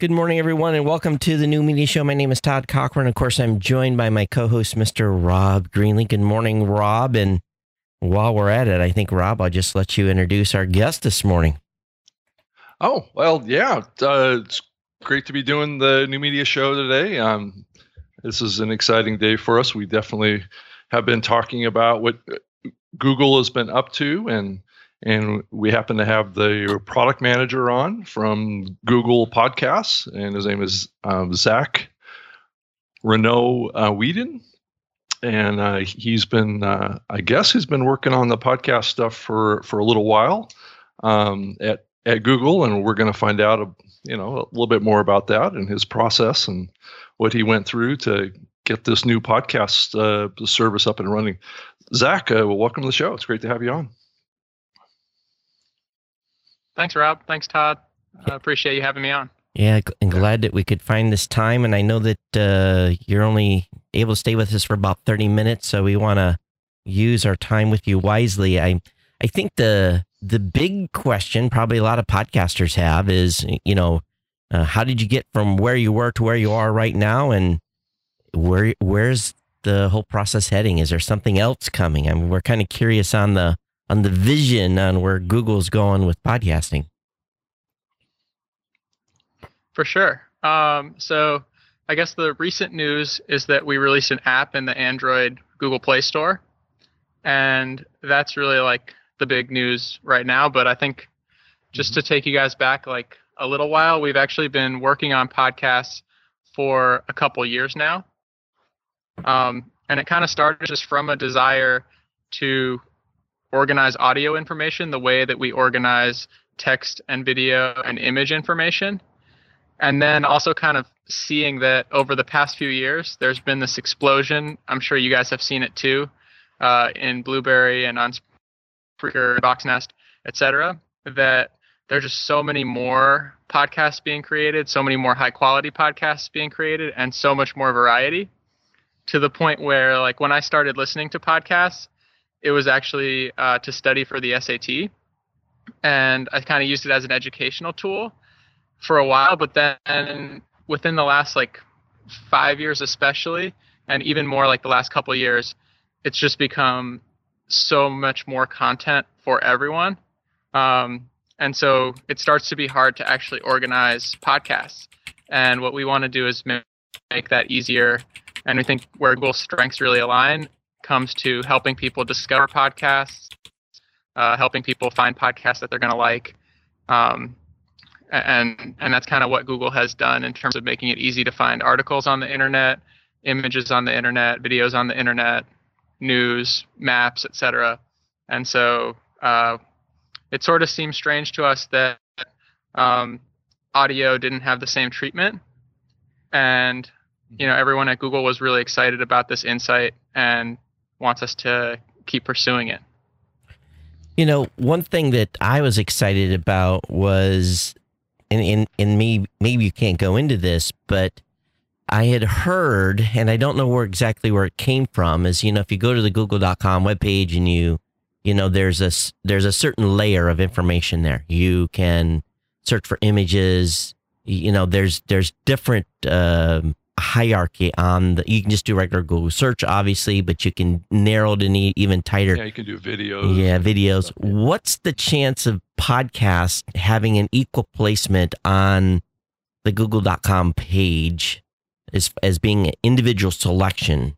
Good morning, everyone, and welcome to the New Media Show. My name is Todd Cochrane. Of course, I'm joined by my co host, Mr. Rob Greenlee. Good morning, Rob. And while we're at it, I think, Rob, I'll just let you introduce our guest this morning. Oh, well, yeah. Uh, it's great to be doing the New Media Show today. Um, this is an exciting day for us. We definitely have been talking about what Google has been up to and and we happen to have the product manager on from Google Podcasts, and his name is um, Zack Reneau uh, Weden. And uh, he's been, uh, I guess, he's been working on the podcast stuff for for a little while um, at at Google, and we're going to find out, a, you know, a little bit more about that and his process and what he went through to get this new podcast uh, service up and running. Zack, uh, well, welcome to the show. It's great to have you on. Thanks, Rob. Thanks, Todd. I appreciate you having me on. Yeah, I'm glad that we could find this time. And I know that uh, you're only able to stay with us for about 30 minutes. So we want to use our time with you wisely. I, I think the the big question probably a lot of podcasters have is, you know, uh, how did you get from where you were to where you are right now? And where where's the whole process heading? Is there something else coming? I mean, we're kind of curious on the on the vision on where Google's going with podcasting. For sure. Um, so I guess the recent news is that we released an app in the Android Google Play Store. And that's really like the big news right now. But I think just mm-hmm. to take you guys back like a little while, we've actually been working on podcasts for a couple years now. Um, and it kind of started just from a desire to organize audio information the way that we organize text and video and image information. And then also kind of seeing that over the past few years, there's been this explosion. I'm sure you guys have seen it too uh, in Blubrry and on Spreaker, Voxnest, etc. That there's just so many more podcasts being created, so many more high quality podcasts being created, and so much more variety to the point where, like, when I started listening to podcasts, it was actually uh, to study for the SAT, and I kind of used it as an educational tool for a while. But then within the last like five years, especially, and even more like the last couple years, it's just become so much more content for everyone. Um, and so it starts to be hard to actually organize podcasts. And what we want to do is make, make that easier. And I think where Google's strengths really align comes to helping people discover podcasts, uh, helping people find podcasts that they're going to like. Um, and and that's kind of what Google has done in terms of making it easy to find articles on the internet, images on the internet, videos on the internet, news, maps, etc. And so uh, it sort of seems strange to us that um, audio didn't have the same treatment, and you know everyone at Google was really excited about this insight and wants us to keep pursuing it. You know, one thing that I was excited about was, and and, and maybe, maybe you can't go into this, but I had heard, and I don't know where exactly where it came from, is, you know, if you go to the google.com webpage and you, you know, there's a, there's a certain layer of information there. You can search for images, you know, there's, there's different, um, hierarchy on the you can just do regular google search obviously but you can narrow it any even tighter. Yeah you can do videos yeah videos. what's the chance of podcast having an equal placement on the google.com page as as being an individual selection?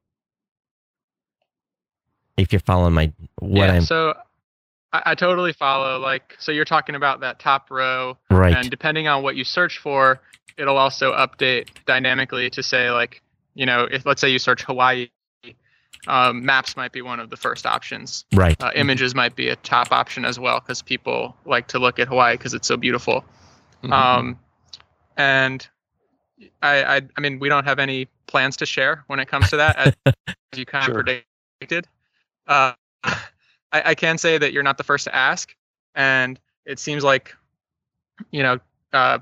If you're following my what yeah, i'm so I, I totally follow like so you're talking about that top row right. and depending on what you search for it'll also update dynamically to say like you know if let's say you search hawaii um, maps might be one of the first options right uh, images might be a top option as well because people like to look at hawaii because it's so beautiful mm-hmm. um, and I, I i mean we don't have any plans to share when it comes to that as you kind sure. of predicted uh, I, I can say that you're not the first to ask and it seems like you know uh,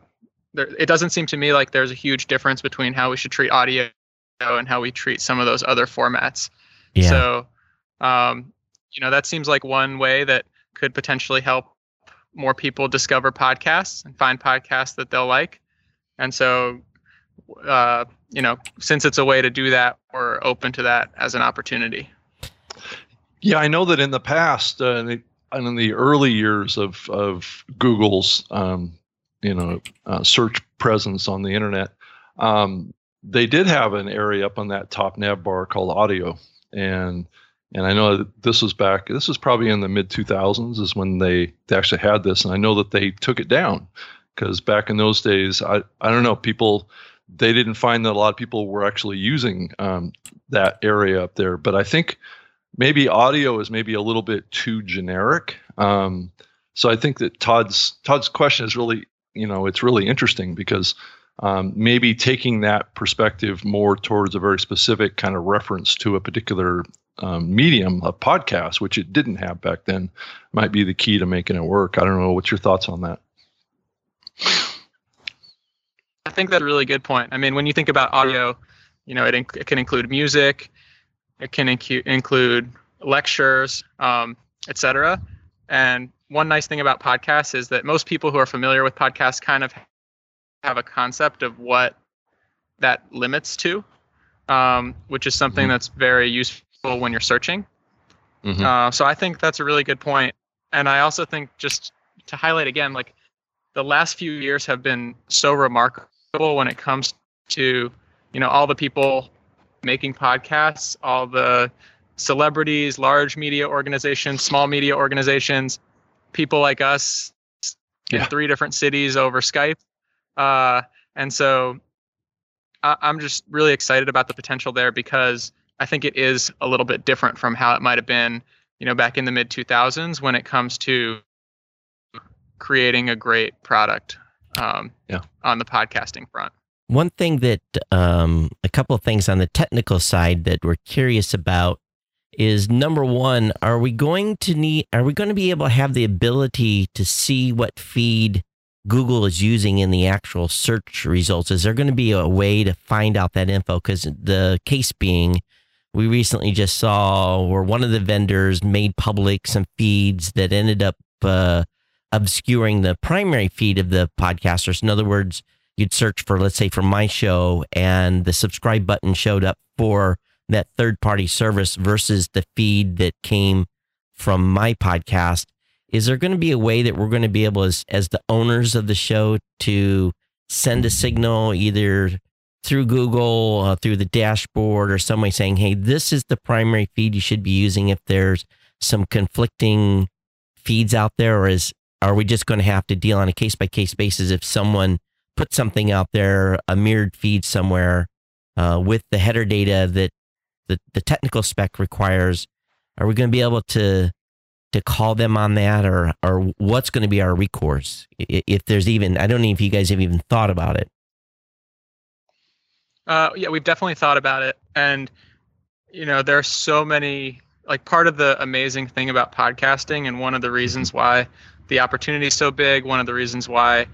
there, it doesn't seem to me like there's a huge difference between how we should treat audio and how we treat some of those other formats. Yeah. So, um, you know, that seems like one way that could potentially help more people discover podcasts and find podcasts that they'll like. And so, uh, you know, since it's a way to do that, we're open to that as an opportunity. Yeah, I know that in the past, uh, in, the, in the early years of of Google's, um, you know, uh, search presence on the internet, um, they did have an area up on that top nav bar called audio, and and I know this was back. This was probably in the mid 2000s is when they, they actually had this, and I know that they took it down because back in those days, I I don't know people they didn't find that a lot of people were actually using um, that area up there, but I think maybe audio is maybe a little bit too generic. Um, so I think that Todd's Todd's question is really, you know, it's really interesting because um, maybe taking that perspective more towards a very specific kind of reference to a particular um, medium, a podcast, which it didn't have back then, might be the key to making it work. I don't know. What's your thoughts on that? I think that's a really good point. I mean, when you think about audio, you know, it, inc- it can include music, it can inc- include lectures, um, etc. And one nice thing about podcasts is that most people who are familiar with podcasts kind of have a concept of what that limits to, um, which is something mm-hmm. that's very useful when you're searching. Mm-hmm. Uh, so I think that's a really good point. And I also think just to highlight again, like the last few years have been so remarkable when it comes to, you know, all the people making podcasts, all the celebrities, large media organizations, small media organizations, people like us in three different cities over Skype. Uh, and so I- I'm just really excited about the potential there because I think it is a little bit different from how it might have been, you know, back in the mid 2000s when it comes to creating a great product um, yeah. on the podcasting front. One thing that, um, a couple of things on the technical side that we're curious about is number one, are we going to need, are we going to be able to have the ability to see what feed Google is using in the actual search results? Is there going to be a way to find out that info? Because the case being, we recently just saw where one of the vendors made public some feeds that ended up uh, obscuring the primary feed of the podcasters. In other words, you'd search for, let's say, for my show, and the subscribe button showed up for that third party service versus the feed that came from my podcast. Is there going to be a way that we're going to be able, as, as the owners of the show, to send a signal either through Google, uh, through the dashboard, or some way saying, hey, this is the primary feed you should be using if there's some conflicting feeds out there? Or is are we just going to have to deal on a case by case basis if someone puts something out there, a mirrored feed somewhere uh, with the header data that the, the technical spec requires? Are we going to be able to to call them on that, or or what's going to be our recourse if there's even? I don't know if you guys have even thought about it. Uh, yeah, we've definitely thought about it, and you know, there are so many. Like part of the amazing thing about podcasting, and one of the reasons why the opportunity is so big. One of the reasons why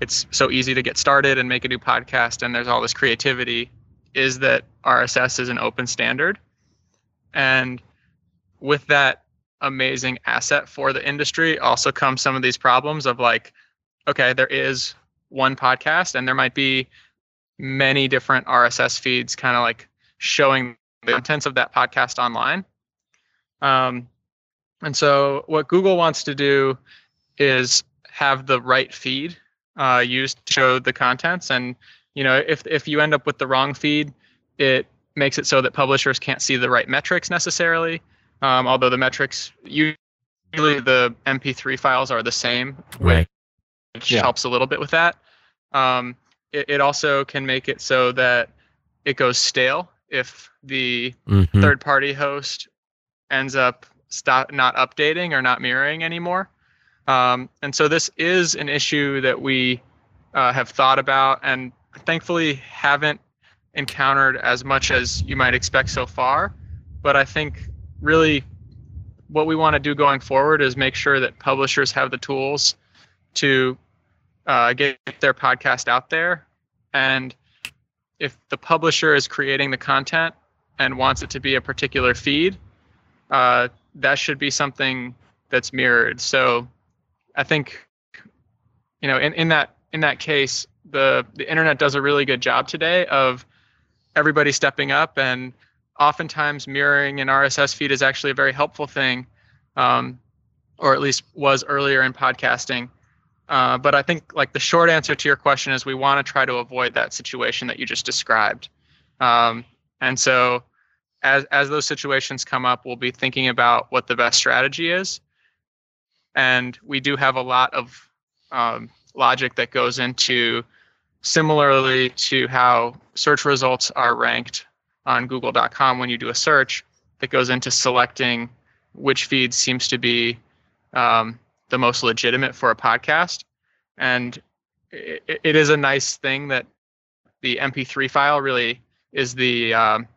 it's so easy to get started and make a new podcast and there's all this creativity is that RSS is an open standard. And with that amazing asset for the industry also comes some of these problems of like, okay, there is one podcast and there might be many different RSS feeds kind of like showing the contents of that podcast online. Um, and so what Google wants to do is have the right feed uh, used to show the contents. And you know, if if you end up with the wrong feed, it makes it so that publishers can't see the right metrics necessarily. Um, although the metrics usually the MP3 files are the same, right. which yeah. helps a little bit with that. Um, it, it also can make it so that it goes stale if the mm-hmm. third party host ends up stop not updating or not mirroring anymore. Um, and so this is an issue that we uh, have thought about and thankfully haven't encountered as much as you might expect so far. But I think really what we want to do going forward is make sure that publishers have the tools to uh, get their podcast out there. And if the publisher is creating the content and wants it to be a particular feed, uh, that should be something that's mirrored. So I think, you know, in, in that in that case, the the internet does a really good job today of everybody stepping up, and oftentimes mirroring an RSS feed is actually a very helpful thing, um, or at least was earlier in podcasting. Uh, but I think like the short answer to your question is we want to try to avoid that situation that you just described. Um, and so as as those situations come up, we'll be thinking about what the best strategy is. And we do have a lot of um, logic that goes into similarly to how search results are ranked on google.com when you do a search that goes into selecting which feed seems to be um, the most legitimate for a podcast. And it, it is a nice thing that the mp3 file really is the um,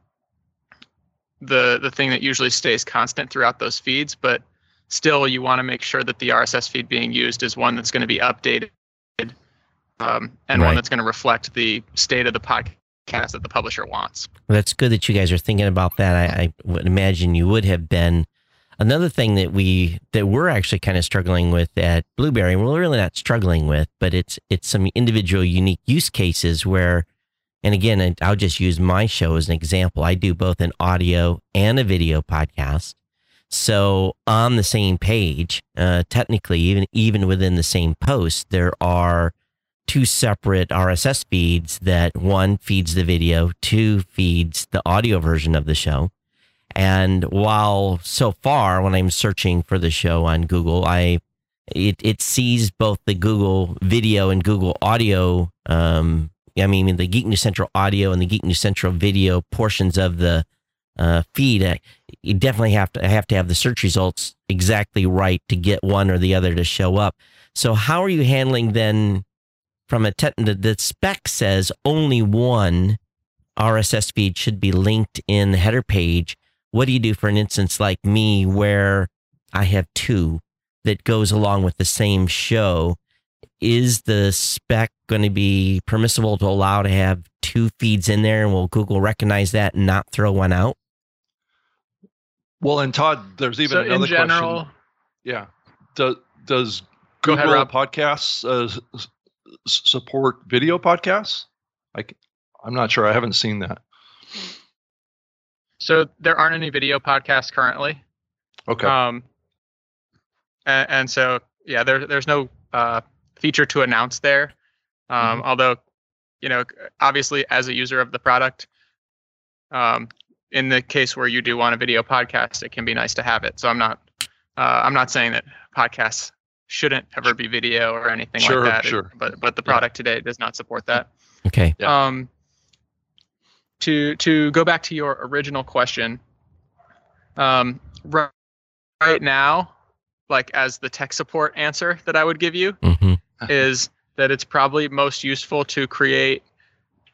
the the thing that usually stays constant throughout those feeds but still you want to make sure that the rss feed being used is one that's going to be updated um, and Right. one that's going to reflect the state of the podcast that the publisher wants Well, that's good that you guys are thinking about that. I, I would imagine you would have been. Another thing that we that we're actually kind of struggling with at Blubrry, and we're really not struggling with, but it's it's some individual unique use cases where, and again, I'll just use my show as an example. I do both an audio and a video podcast. So on the same page, uh, technically, even even within the same post, there are two separate RSS feeds that one feeds the video, two feeds the audio version of the show. And while so far, when I'm searching for the show on Google, I it it sees both the Google video and Google audio. Um, I mean, the Geek News Central audio and the Geek News Central video portions of the uh, feed. I, you definitely have to have to have the search results exactly right to get one or the other to show up. So, how are you handling then? From a tech, the, the spec says only one RSS feed should be linked in the header page. What do you do for an instance like me where I have two that goes along with the same show? Is the spec going to be permissible to allow to have two feeds in there? And will Google recognize that and not throw one out? Well, and Todd, there's even so another in general question. Yeah. Does does Go Google ahead, Podcasts uh, s- s- support video podcasts? Like, I'm not sure. I haven't seen that. so there aren't any video podcasts currently Okay. Um, and, and so yeah, there, there's no uh, feature to announce there. Um, Although, you know, obviously as a user of the product, um, in the case where you do want a video podcast, it can be nice to have it. So I'm not, uh, I'm not saying that podcasts shouldn't ever be video or anything Sure, like that. sure. But but the Yeah. product today does not support that. Okay. Yeah. Um, to to go back to your original question, um, right, right now, like as the tech support answer that I would give you hmm is that it's probably most useful to create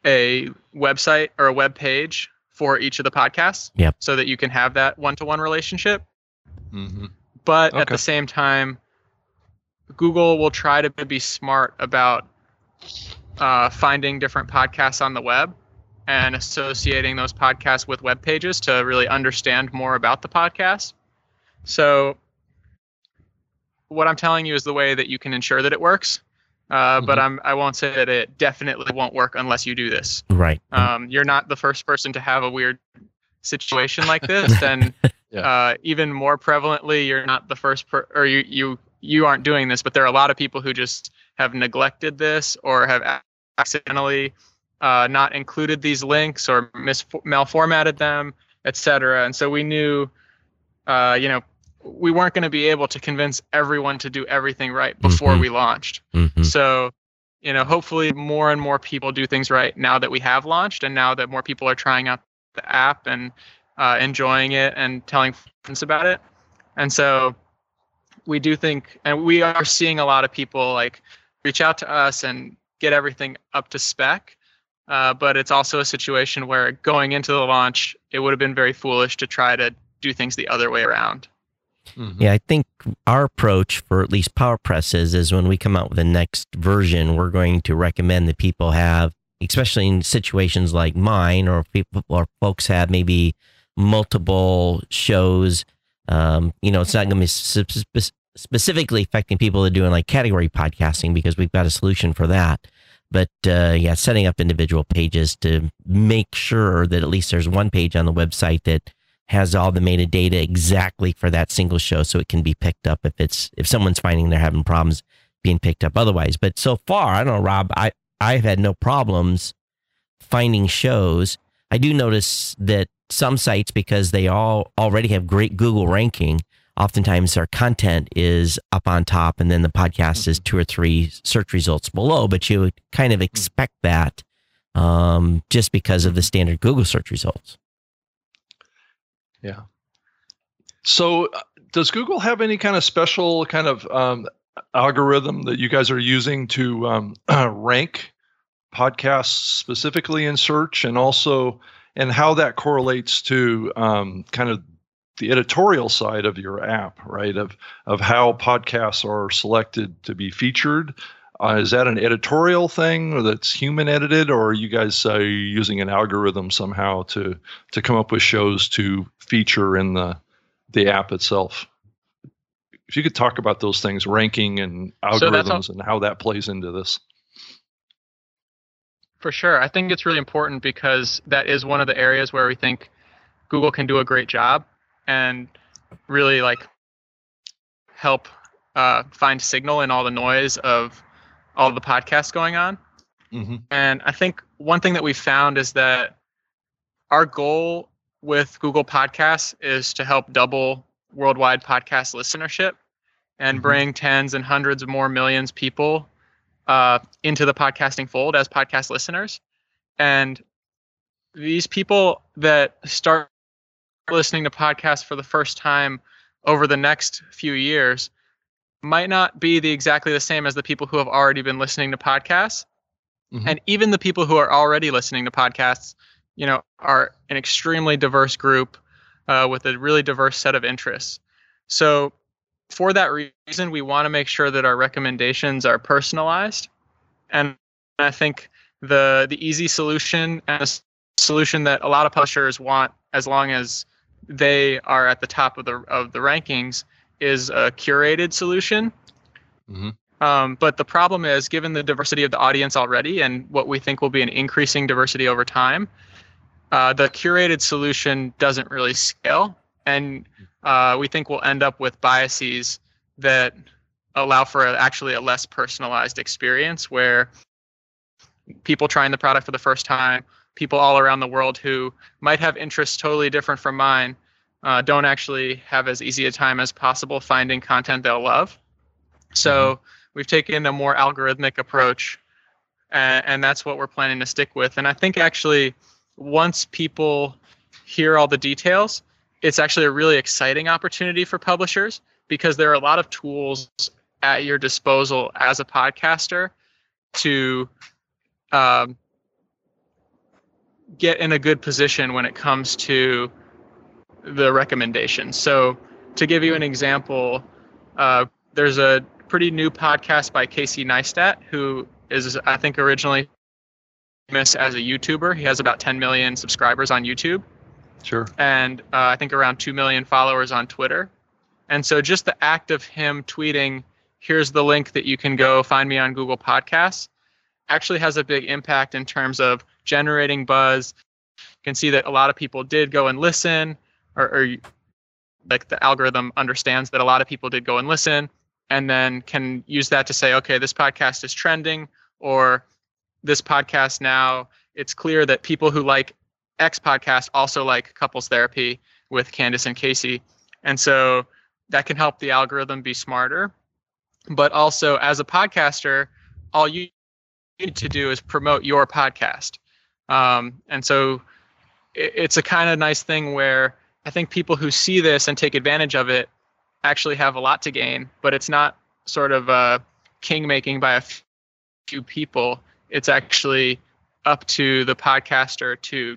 a website or a web page for each of the podcasts, Yep. so that you can have that one-to-one relationship hmm but at the same time google will try to be smart about uh, finding different podcasts on the web and associating those podcasts with web pages to really understand more about the podcast so what i'm telling you is the way that you can ensure that it works uh, but Mhm. I'm, i won't say that it definitely won't work unless you do this Right. um, you're not the first person to have a weird situation like this and Yeah. uh, even more prevalently you're not the first per- or you you you aren't doing this but there are a lot of people who just have neglected this or have accidentally uh, not included these links or mis- malformatted them etc and so we knew uh, you know we weren't going to be able to convince everyone to do everything right before Mhm. we launched hmm so, you know, hopefully more and more people do things right now that we have launched and now that more people are trying out the app and uh, enjoying it and telling friends about it. And so we do think, and we are seeing a lot of people like reach out to us and get everything up to spec. Uh, but it's also a situation where going into the launch, it would have been very foolish to try to do things the other way around. hmm Yeah, I think our approach for at least PowerPress is, is when we come out with the next version, we're going to recommend that people have, especially in situations like mine, or people or folks have maybe multiple shows. Um, you know, it's not going to be spe- spe- specifically affecting people that are doing like category podcasting because we've got a solution for that. But uh, yeah, setting up individual pages to make sure that at least there's one page on the website that has all the metadata exactly for that single show, so it can be picked up if it's if someone's finding they're having problems being picked up otherwise. But so far, I don't know, Rob. I I've had no problems finding shows. I do notice that some sites, because they all already have great Google ranking, oftentimes our content is up on top and then the podcast is two or three search results below, but you would kind of expect that um, just because of the standard Google search results. Yeah. So, uh, does Google have any kind of special kind of um, algorithm that you guys are using to um, rank podcasts specifically in search, and also and how that correlates to um, kind of the editorial side of your app, right? Of of how podcasts are selected to be featured. Uh, is that an editorial thing or that's human edited, or are you guys uh, using an algorithm somehow to to come up with shows to feature in the the app itself? If you could talk about those things, ranking and algorithms, so and how that plays into this. For sure, I think it's really important because that is one of the areas where we think Google can do a great job and really like help uh, find signal in all the noise of all the podcasts going on. Mm-hmm. And I think one thing that we found is that our goal with Google Podcasts is to help double worldwide podcast listenership and mm-hmm. bring tens and hundreds of more millions people uh, into the podcasting fold as podcast listeners. And these people that start listening to podcasts for the first time over the next few years might not be the exactly the same as the people who have already been listening to podcasts. Mm-hmm. And even the people who are already listening to podcasts, you know, are an extremely diverse group uh, with a really diverse set of interests. So, for that reason, we want to make sure that our recommendations are personalized. And I think the the easy solution and a solution that a lot of publishers want, as long as they are at the top of the of the rankings is a curated solution. Mm-hmm. Um, but the problem is, given the diversity of the audience already and what we think will be an increasing diversity over time, uh, the curated solution doesn't really scale, and uh, we think we'll end up with biases that allow for a, actually a less personalized experience where people trying the product for the first time people all around the world who might have interests totally different from mine uh, don't actually have as easy a time as possible finding content they'll love. So mm-hmm. we've taken a more algorithmic approach, and, and that's what we're planning to stick with. And I think actually, once people hear all the details, it's actually a really exciting opportunity for publishers because there are a lot of tools at your disposal as a podcaster to um, get in a good position when it comes to the recommendations. So, to give you an example, uh, there's a pretty new podcast by Casey Neistat, who is, I think, originally famous as a YouTuber. He has about 10 million subscribers on YouTube. Sure. And uh, I think around 2 million followers on Twitter. And so, just the act of him tweeting, here's the link that you can go find me on Google Podcasts, actually has a big impact in terms of generating buzz. You can see that a lot of people did go and listen, or, or like the algorithm understands that a lot of people did go and listen, and then can use that to say, okay, this podcast is trending, or this podcast now, it's clear that people who like X podcast also like couples therapy with Candace and Casey. And so that can help the algorithm be smarter. But also, as a podcaster, all you need to do is promote your podcast. Um, and so it's a kind of nice thing where I think people who see this and take advantage of it actually have a lot to gain, but it's not sort of a king making by a few people. It's actually up to the podcaster to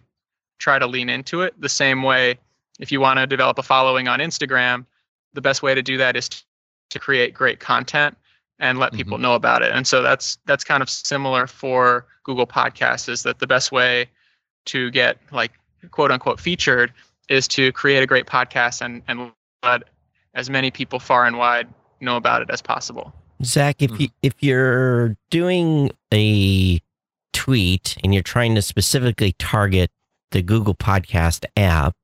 try to lean into it the same way if you want to develop a following on Instagram, the best way to do that is to create great content and let people mm-hmm. know about it. And so that's that's kind of similar for Google Podcasts is that the best way to get like quote unquote featured is to create a great podcast and and let as many people far and wide know about it as possible. Zack, if you if you're doing a tweet and you're trying to specifically target the Google Podcast app,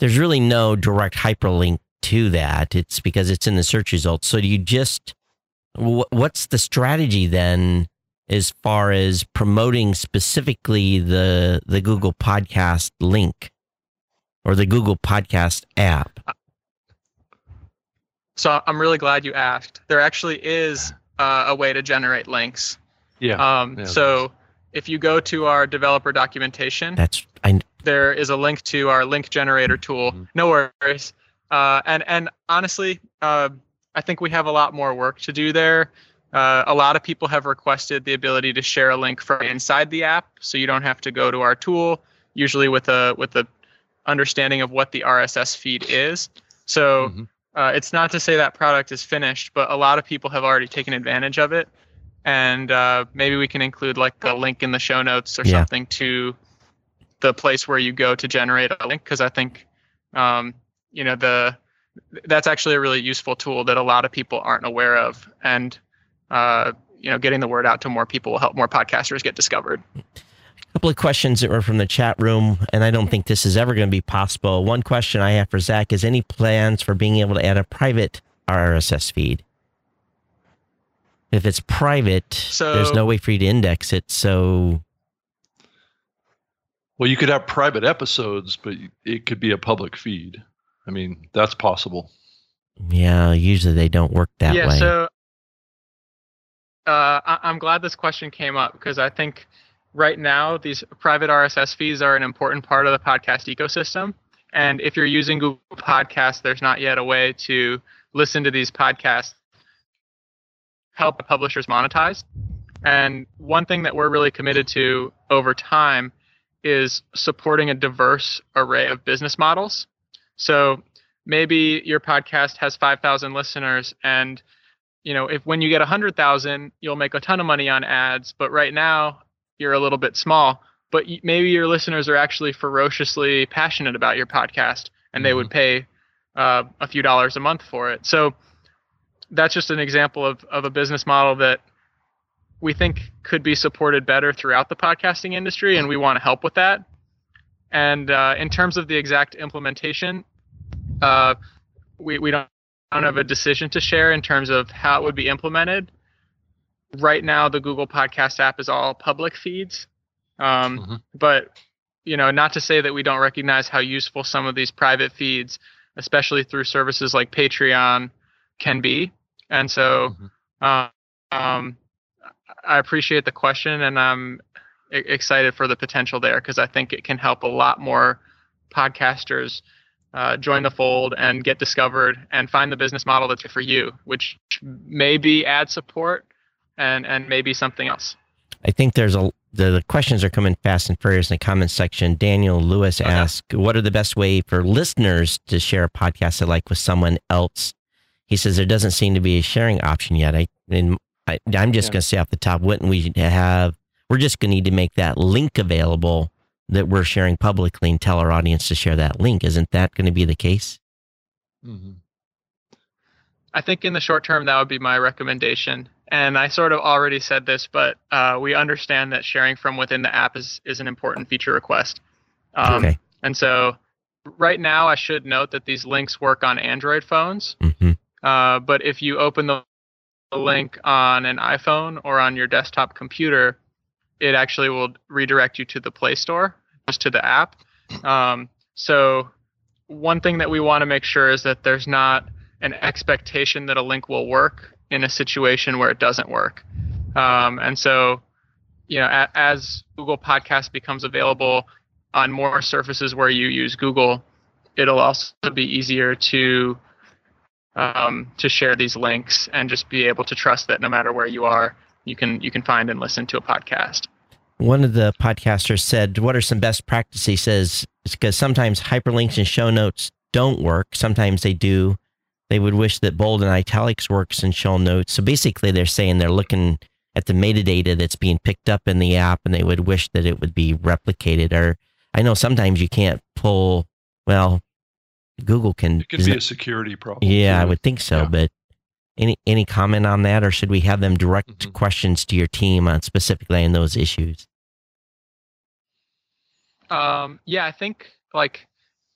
there's really no direct hyperlink to that. It's because it's in the search results. So do you just what's the strategy then as far as promoting specifically the the Google Podcast link or the Google Podcast app? So I'm really glad you asked. There actually is uh, a way to generate links. Yeah. Um, Yeah, so if you go to our developer documentation, That's I there is a link to our link generator tool. Mhm. No worries. Uh, and and honestly, uh, I think we have a lot more work to do there. Uh, a lot of people have requested the ability to share a link from inside the app, so you don't have to go to our tool. Usually with a with the understanding of what the RSS feed is. So Mhm. uh, it's not to say that product is finished, but a lot of people have already taken advantage of it. And uh, maybe we can include like a link in the show notes or Yeah. something to the place where you go to generate a link because I think um, you know the that's actually a really useful tool that a lot of people aren't aware of, and uh, you know getting the word out to more people will help more podcasters get discovered. A couple of questions that were from the chat room, and I don't think this is ever going to be possible. One question I have for Zack is any plans for being able to add a private RSS feed? If it's private, So- there's no way for you to index it. So, Well, you could have private episodes, but it could be a public feed. I mean, that's possible. yeah, usually they don't work that yeah, way. so uh, I- I'm glad this question came up because I think right now these private RSS feeds are an important part of the podcast ecosystem. And if you're using Google Podcasts, there's not yet a way to listen to these podcasts, help the publishers monetize. And one thing that we're really committed to over time is supporting a diverse array of business models. So maybe your podcast has 5,000 listeners and you know if when you get 100,000 you'll make a ton of money on ads but right now you're a little bit small but maybe your listeners are actually ferociously passionate about your podcast and they would pay uh, a few dollars a month for it. So that's just an example of, of a business model that we think could be supported better throughout the podcasting industry and we want to help with that. And uh, in terms of the exact implementation uh, we, we don't, don't have a decision to share in terms of how it would be implemented. Right now, the Google Podcast app is all public feeds. Um, Mhm. But, you know, not to say that we don't recognize how useful some of these private feeds, especially through services like Patreon, can be. And so uh, um, I appreciate the question and I'm excited for the potential there because I think it can help a lot more podcasters uh, join the fold and get discovered and find the business model that's for you, which may be ad support and and maybe something else. I think there's a the, the questions are coming fast and furious in the comments section. Daniel Lewis Okay. asked, "What are the best way for listeners to share a podcast they like with someone else?" He says there doesn't seem to be a sharing option yet. I, and I I'm just Yeah. going to say off the top, wouldn't we have? We're just going to need to make that link available that we're sharing publicly and tell our audience to share that link. Isn't that going to be the case? Mhm. I think in the short term that would be my recommendation. And I sort of already said this, but uh, we understand that sharing from within the app is is an important feature request. Um, Okay. And so right now, I should note that these links work on Android phones. hmm Uh, but if you open the link on an iPhone or on your desktop computer, it actually will redirect you to the Play Store, to the app. Um, so, one thing that we want to make sure is that there's not an expectation that a link will work in a situation where it doesn't work. Um, and so, you know, a, as Google Podcast becomes available on more surfaces where you use Google, it'll also be easier to um, to share these links and just be able to trust that no matter where you are, you can you can find and listen to a podcast. One of the podcasters said, "What are some best practices?" He says, because sometimes hyperlinks and show notes don't work. Sometimes they do. They would wish that bold and italics works in show notes. So basically, they're saying they're looking at the metadata that's being picked up in the app, and they would wish that it would be replicated. Or I know sometimes you can't pull. Well, Google can. It could be a security problem. yeah, I would think so, Yeah. but Any any comment on that, or should we have them direct Mhm. questions to your team on specifically on those issues? Um, yeah, I think like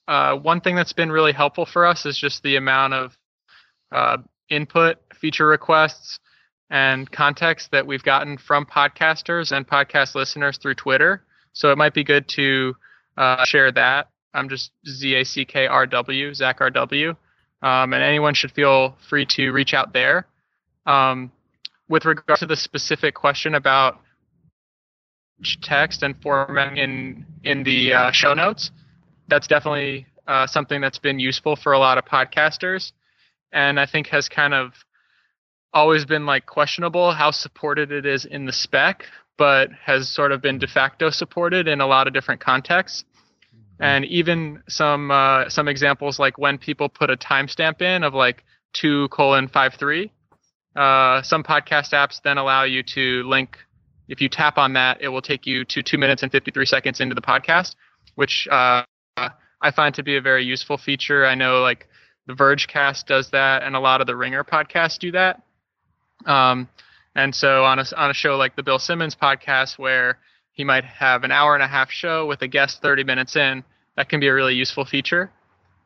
uh, one thing that's been really helpful for us is just the amount of uh, input, feature requests, and context that we've gotten from podcasters and podcast listeners through Twitter. So it might be good to uh, share that. I'm just Z A C K R W, Zack R W, um, and anyone should feel free to reach out there. Um, with regard to the specific question about text and formatting in in the uh, show notes. That's definitely uh, something that's been useful for a lot of podcasters, and I think has kind of always been like questionable how supported it is in the spec, but has sort of been de facto supported in a lot of different contexts. And even some uh, some examples like when people put a timestamp in of like two colon five three. Uh, some podcast apps then allow you to link if you tap on that, it will take you to two minutes and 53 seconds into the podcast, which uh, I find to be a very useful feature. I know like the Vergecast does that, and a lot of the Ringer podcasts do that. Um, and so on a on a show like the Bill Simmons podcast, where he might have an hour and a half show with a guest 30 minutes in, that can be a really useful feature.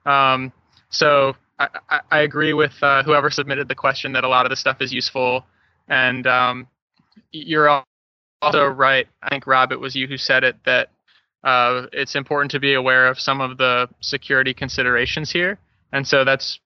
Um, so I, I, agree with uh, whoever submitted the question that a lot of this stuff is useful, and um, you're also right. I think Rob, it was you who said it that uh, it's important to be aware of some of the security considerations here, and so that's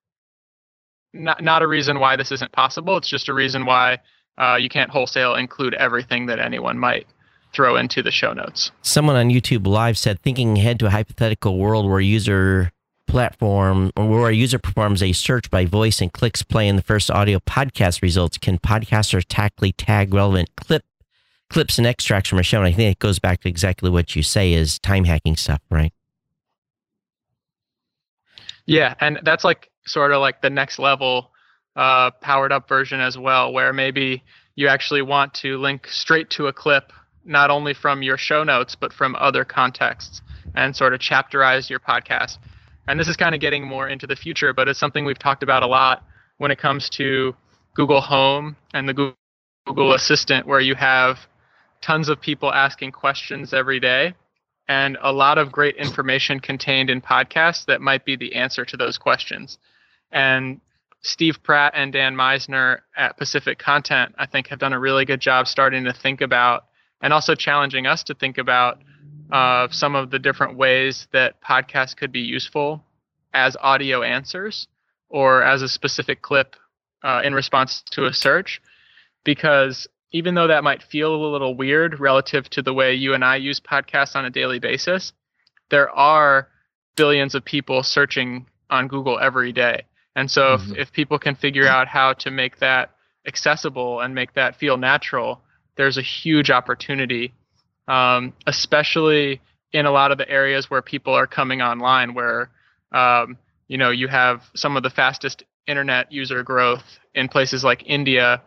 not not a reason why this isn't possible. It's just a reason why uh, you can't wholesale include everything that anyone might throw into the show notes. Someone on YouTube Live said, thinking ahead to a hypothetical world where user platform or where a user performs a search by voice and clicks play in the first audio podcast results, can podcasters tactfully tag relevant clip clips and extracts from a show? And I think it goes back to exactly what you say is time hacking stuff, right? Yeah, and that's like sort of like the next level uh, powered up version as well, where maybe you actually want to link straight to a clip, not only from your show notes, but from other contexts and sort of chapterize your podcast. And this is kind of getting more into the future, but it's something we've talked about a lot when it comes to Google Home and the Google Google Assistant, where you have tons of people asking questions every day and a lot of great information contained in podcasts that might be the answer to those questions. And Steve Pratt and Dan Misener at Pacific Content, I think, have done a really good job starting to think about and also challenging us to think about uh, some of the different ways that podcasts could be useful as audio answers or as a specific clip uh, in response to a search. Because even though that might feel a little weird relative to the way you and I use podcasts on a daily basis, there are billions of people searching on Google every day. And so Mhm. if, if people can figure out how to make that accessible and make that feel natural, there's a huge opportunity, um, especially in a lot of the areas where people are coming online, where um, you know you have some of the fastest internet user growth in places like India,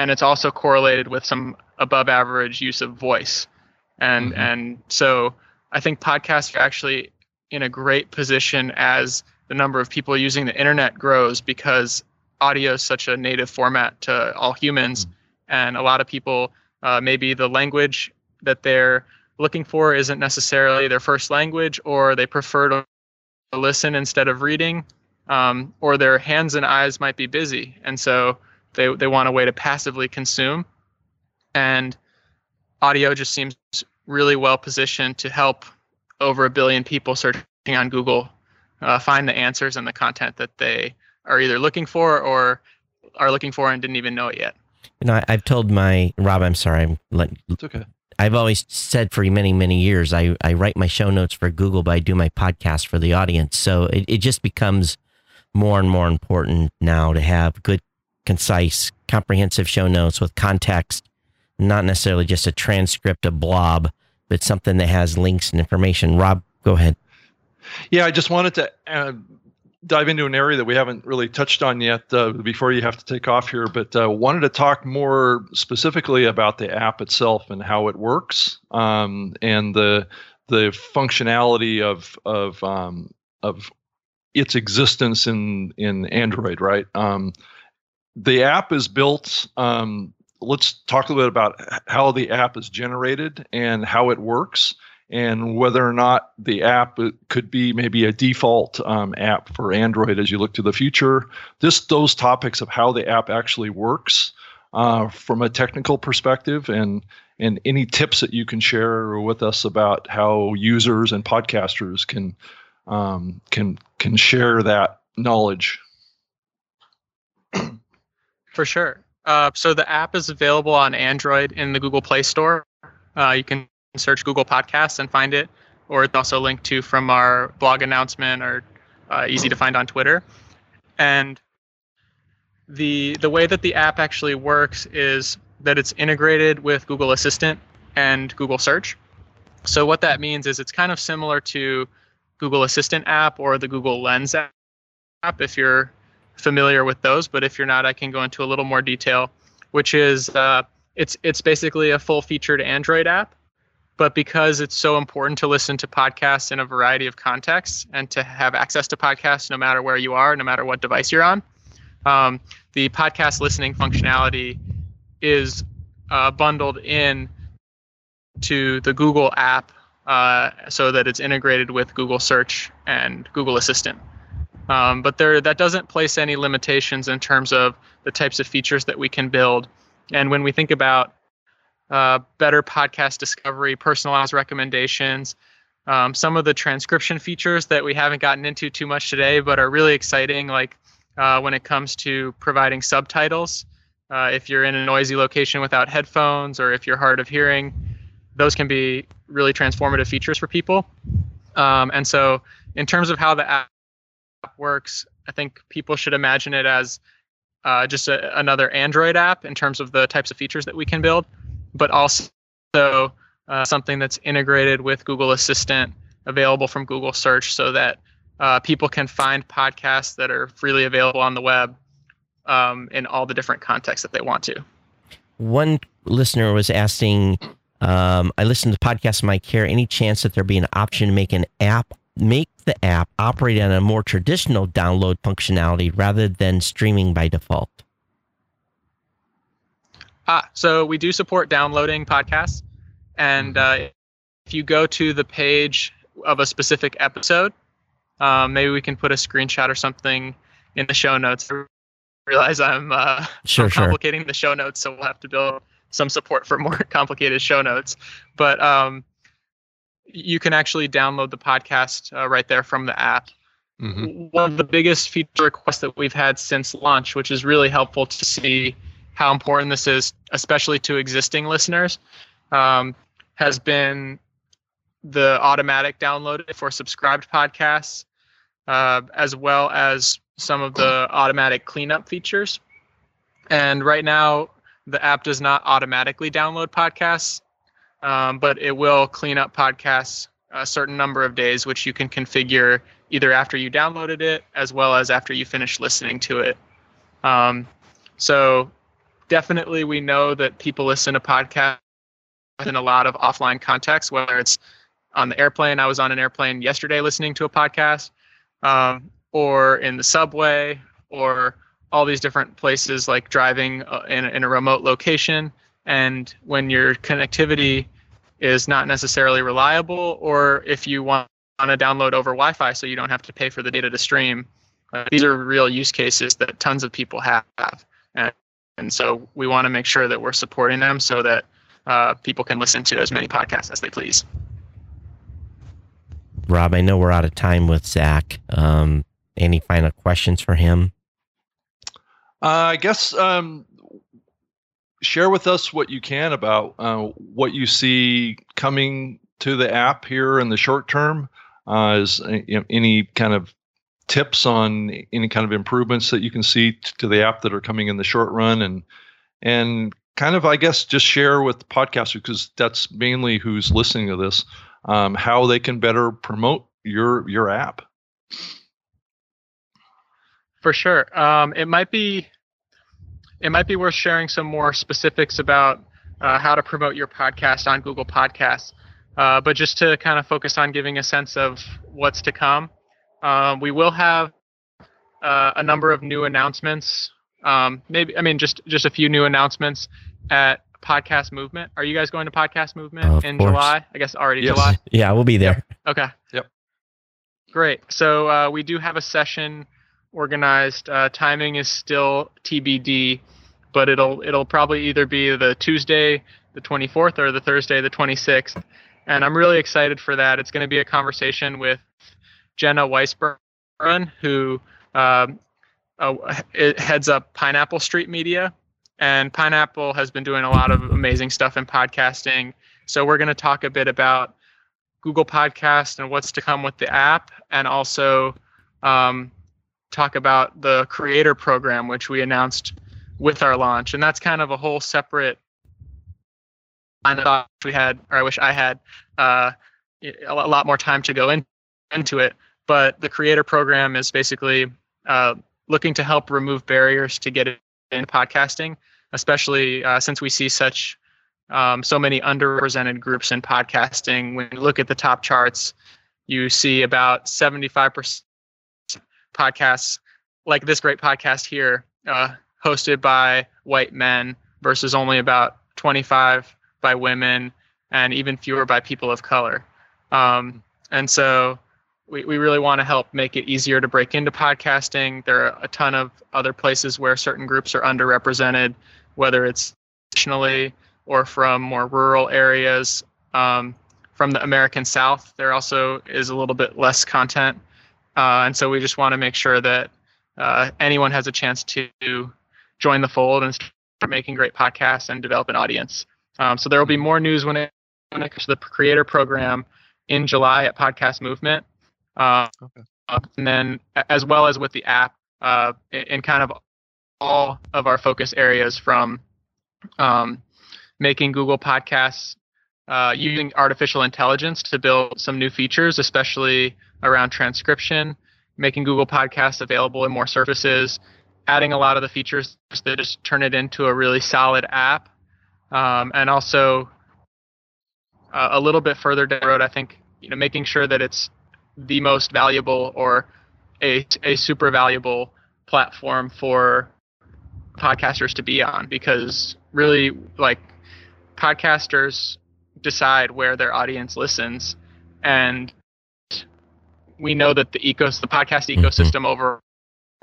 and it's also correlated with some above average use of voice, and Mhm. and so I think podcasts are actually in a great position as the number of people using the internet grows because audio is such a native format to all humans, and a lot of people uh, maybe the language that they're looking for isn't necessarily their first language, or they prefer to listen instead of reading, um, or their hands and eyes might be busy, and so they they want a way to passively consume, and audio just seems really well positioned to help over a billion people searching on Google uh, find the answers and the content that they are either looking for or are looking for and didn't even know it yet. You know, I, I've told my Rob, I'm sorry, I'm let, It's okay. I've always said for many, many years, I, I write my show notes for Google, but I do my podcast for the audience. So it, it just becomes more and more important now to have good, concise, comprehensive show notes with context, not necessarily just a transcript, a blob, but something that has links and information. Rob, go ahead. Yeah, I just wanted to uh, dive into an area that we haven't really touched on yet uh, before you have to take off here, but uh, wanted to talk more specifically about the app itself and how it works um, and the the functionality of of um, of its existence in in Android. Right. Um, the app is built. Um, let's talk a little bit about how the app is generated and how it works, and whether or not the app could be maybe a default um, app for Android as you look to the future. Just those topics of how the app actually works uh, from a technical perspective, and and any tips that you can share with us about how users and podcasters can um, can can share that knowledge. For sure. Uh, so the app is available on Android in the Google Play Store. Uh, you can search Google Podcasts and find it, or it's also linked to from our blog announcement or uh, easy to find on Twitter. And the the way that the app actually works is that it's integrated with Google Assistant and Google Search. So what that means is it's kind of similar to Google Assistant app or the Google Lens app if you're familiar with those. But if you're not, I can go into a little more detail, which is uh, it's it's basically a full featured Android app. But because it's so important to listen to podcasts in a variety of contexts and to have access to podcasts no matter where you are, no matter what device you're on, um, the podcast listening functionality is uh, bundled in to the Google app uh, so that it's integrated with Google Search and Google Assistant. Um, but there, that doesn't place any limitations in terms of the types of features that we can build. And when we think about uh, better podcast discovery, personalized recommendations, um, some of the transcription features that we haven't gotten into too much today, but are really exciting, like uh, when it comes to providing subtitles. Uh, if you're in a noisy location without headphones, or if you're hard of hearing, those can be really transformative features for people. Um, and so, in terms of how the app works, I think people should imagine it as uh, just a, another Android app in terms of the types of features that we can build, but also uh, something that's integrated with Google Assistant, available from Google Search, so that uh, people can find podcasts that are freely available on the web um, in all the different contexts that they want to. One listener was asking, um, I listen to podcasts in my care. Any chance that there be an option to make an app, make the app operate on a more traditional download functionality rather than streaming by default? Ah, so we do support downloading podcasts, and uh, if you go to the page of a specific episode, um, maybe we can put a screenshot or something in the show notes. I realize I'm, uh, sure, complicating sure. the show notes, so we'll have to build some support for more complicated show notes. But um, you can actually download the podcast uh, right there from the app. Mm-hmm. One of the biggest feature requests that we've had since launch, which is really helpful to see how important this is, especially to existing listeners, um, has been the automatic download for subscribed podcasts uh, as well as some of the automatic cleanup features. And right now, the app does not automatically download podcasts, um, but it will clean up podcasts a certain number of days, which you can configure either after you downloaded it as well as after you finish listening to it. Um, so definitely, we know that people listen to podcasts in a lot of offline contexts, whether it's on the airplane. I was on an airplane yesterday listening to a podcast, um, or in the subway, or all these different places like driving uh, in, in a remote location. And when your connectivity is not necessarily reliable, or if you want to download over Wi Fi so you don't have to pay for the data to stream, uh, these are real use cases that tons of people have. And, and so we want to make sure that we're supporting them so that uh, people can listen to as many podcasts as they please. Rob, I know we're out of time with Zack. Um, any final questions for him? Uh, I guess um, share with us what you can about uh, what you see coming to the app here in the short term. Uh, is uh, you know, any kind of tips on any kind of improvements that you can see t- to the app that are coming in the short run, and and kind of I guess just share with podcasters because that's mainly who's listening to this um, how they can better promote your your app. For sure, um, it might be it might be worth sharing some more specifics about uh, how to promote your podcast on Google Podcasts. Uh, but just to kind of focus on giving a sense of what's to come, um, we will have uh, a number of new announcements um, maybe I mean just just a few new announcements at Podcast Movement. Are you guys going to Podcast Movement Of in course. July? I guess already Yes. July. Yeah, we'll be there. Okay. Yep. Great. So uh, we do have a session organized. Uh, timing is still TBD, but it'll it'll probably either be the Tuesday, the 24th, or the Thursday, the 26th. And I'm really excited for that. It's going to be a conversation with Jenna Weiss-Berman, who um, uh, heads up Pineapple Street Media, and Pineapple has been doing a lot of amazing stuff in podcasting. So we're going to talk a bit about Google Podcast and what's to come with the app, and also um, talk about the creator program, which we announced with our launch. And that's kind of a whole separate. I thought we had, or I wish I had, uh, a lot more time to go in, into it. But the creator program is basically uh, looking to help remove barriers to get into podcasting, especially uh, since we see such um, so many underrepresented groups in podcasting. When you look at the top charts, you see about 75% podcasts like this great podcast here, uh, hosted by white men, versus only about 25 by women and even fewer by people of color. Um, and so we, we really want to help make it easier to break into podcasting. There are a ton of other places where certain groups are underrepresented, whether it's nationally or from more rural areas. Um, from the American South, there also is a little bit less content. Uh, and so we just want to make sure that uh, anyone has a chance to join the fold and start making great podcasts and develop an audience. Um, so there will be more news when it, when it comes to the creator program in July at Podcast Movement. Uh, Okay. and then as well as with the app uh, in, in kind of all of our focus areas from um, making Google Podcasts uh, using artificial intelligence to build some new features, especially around transcription, making Google Podcasts available in more services, adding a lot of the features that just turn it into a really solid app, um, and also uh, a little bit further down the road, I think you know making sure that it's the most valuable or a a super valuable platform for podcasters to be on. Because really like podcasters decide where their audience listens. And we know that the ecos the podcast Mhm. ecosystem overall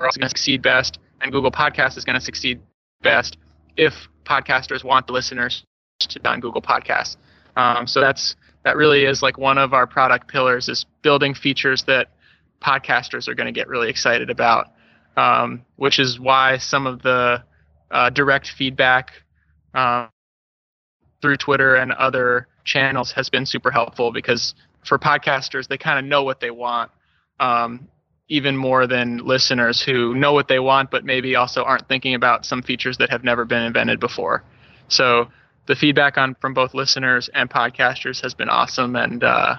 is going to succeed best and google podcast is going to succeed best if podcasters want the listeners to be on google podcasts um, so that's that really is like one of our product pillars is building features that podcasters are going to get really excited about um, which is why some of the uh, direct feedback um, through Twitter and other channels has been super helpful because for podcasters, they kind of know what they want, um, even more than listeners who know what they want, but maybe also aren't thinking about some features that have never been invented before. So the feedback on from both listeners and podcasters has been awesome, and uh,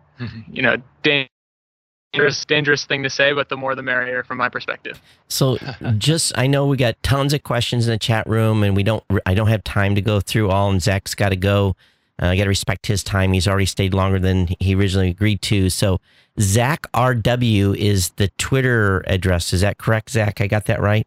you know, dangerous, dangerous thing to say, but the more the merrier from my perspective. So just I know we got tons of questions in the chat room, and we don't. I don't have time to go through all, and Zack's got to go. I got to respect his time. He's already stayed longer than he originally agreed to. So Zack RW is the Twitter address. Is that correct, Zack? I got that right.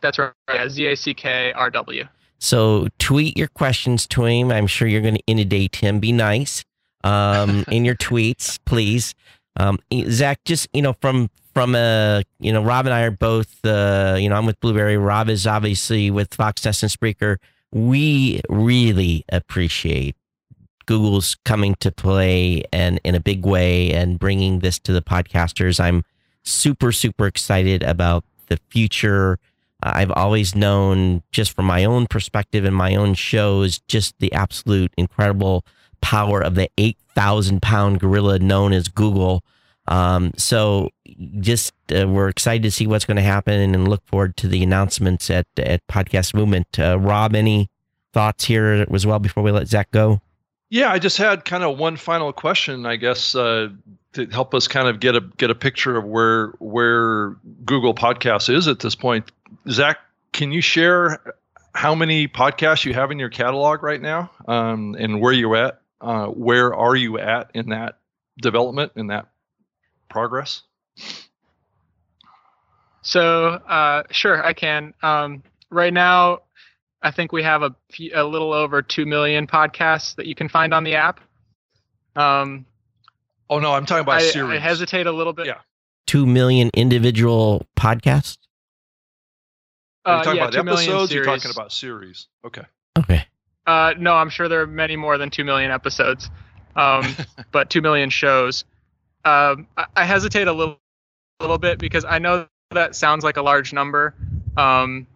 That's right. Yeah, Z A C K R W. So tweet your questions to him. I'm sure you're going to inundate him. Be nice um, in your tweets, please. Um, Zack, just you know, from from uh, you know, Rob and I are both uh, you know, I'm with Blubrry. Rob is obviously with Voxnest and Spreaker. We really appreciate Google's coming to play and in a big way and bringing this to the podcasters. I'm super super excited about the future. Uh, I've always known, just from my own perspective and my own shows, just the absolute incredible power of the 8,000 pound gorilla known as Google. Um, so just uh, we're excited to see what's going to happen and look forward to the announcements at, at Podcast Movement. Uh, Rob, any thoughts here as well before we let Zack go? Yeah, I just had kind of one final question, I guess, uh, to help us kind of get a get a picture of where where Google Podcasts is at this point. Zack, can you share how many podcasts you have in your catalog right now, um, and where you at? Uh, where are you at in that development in that progress? So, uh, sure, I can. Um, right now, I think we have a, few, a little over 2 million podcasts that you can find on the app. Um, oh, no, I'm talking about I, series. I hesitate a little bit. Yeah. Two million individual podcasts. Are you Uh, talking yeah, about episodes? You're talking about series. Okay. Okay. Uh, no, I'm sure there are many more than 2 million episodes, um, but 2 million shows. Um, I, hesitate a little, a little bit because I know that sounds like a large number, um,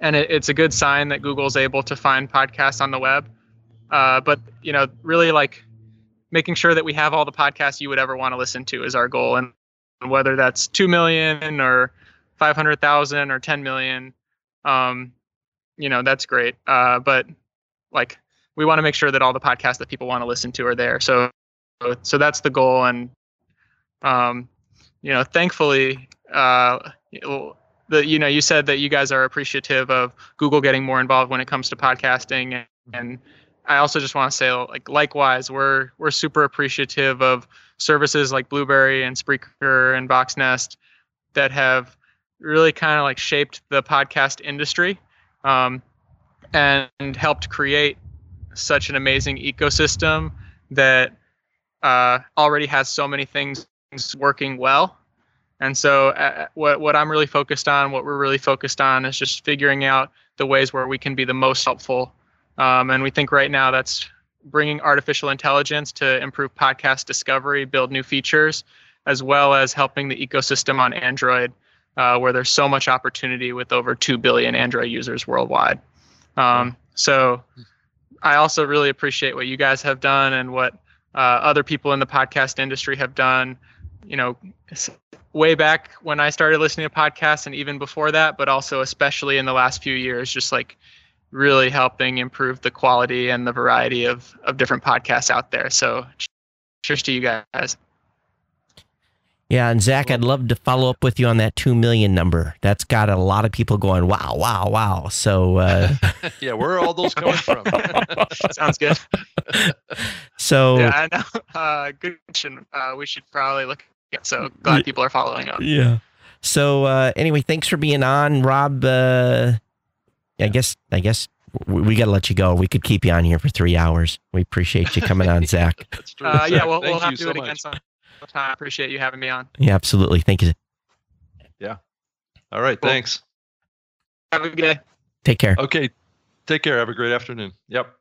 and it, it's a good sign that Google's able to find podcasts on the web. Uh, but you know, really like making sure that we have all the podcasts you would ever want to listen to is our goal, and whether that's 2 million or 500,000 or 10 million, um, you know, that's great. Uh, but like we want to make sure that all the podcasts that people want to listen to are there so so that's the goal and um you know thankfully uh the you know you said that you guys are appreciative of google getting more involved when it comes to podcasting and, and i also just want to say like likewise we're we're super appreciative of services like Blubrry and spreaker and Voxnest that have really kind of like shaped the podcast industry um, and helped create such an amazing ecosystem that uh, already has so many things working well. And so, uh, what what I'm really focused on, what we're really focused on, is just figuring out the ways where we can be the most helpful. Um, and we think right now that's bringing artificial intelligence to improve podcast discovery, build new features, as well as helping the ecosystem on Android, uh, where there's so much opportunity with over 2 billion Android users worldwide. Um, so I also really appreciate what you guys have done and what uh, other people in the podcast industry have done. You know, way back when I started listening to podcasts and even before that, but also especially in the last few years, just like really helping improve the quality and the variety of, of different podcasts out there. So cheers to you guys. Yeah, and Zack, I'd love to follow up with you on that two million number. That's got a lot of people going, wow, wow, wow. So, uh, yeah, where are all those coming from? Sounds good. so Yeah, I know. Uh, good question. Uh, we should probably look. At, so glad people are following up. Yeah. So uh, anyway, thanks for being on, Rob. Uh, I guess I guess we, we got to let you go. We could keep you on here for three hours. We appreciate you coming on, Zack. That's true. Uh, yeah, we'll, we'll have you to do so it again sometime. I appreciate you having me on. Yeah, absolutely. Thank you. Yeah. All right, Cool. thanks. Have a good day. Take care. Okay, take care. Have a great afternoon. Yep.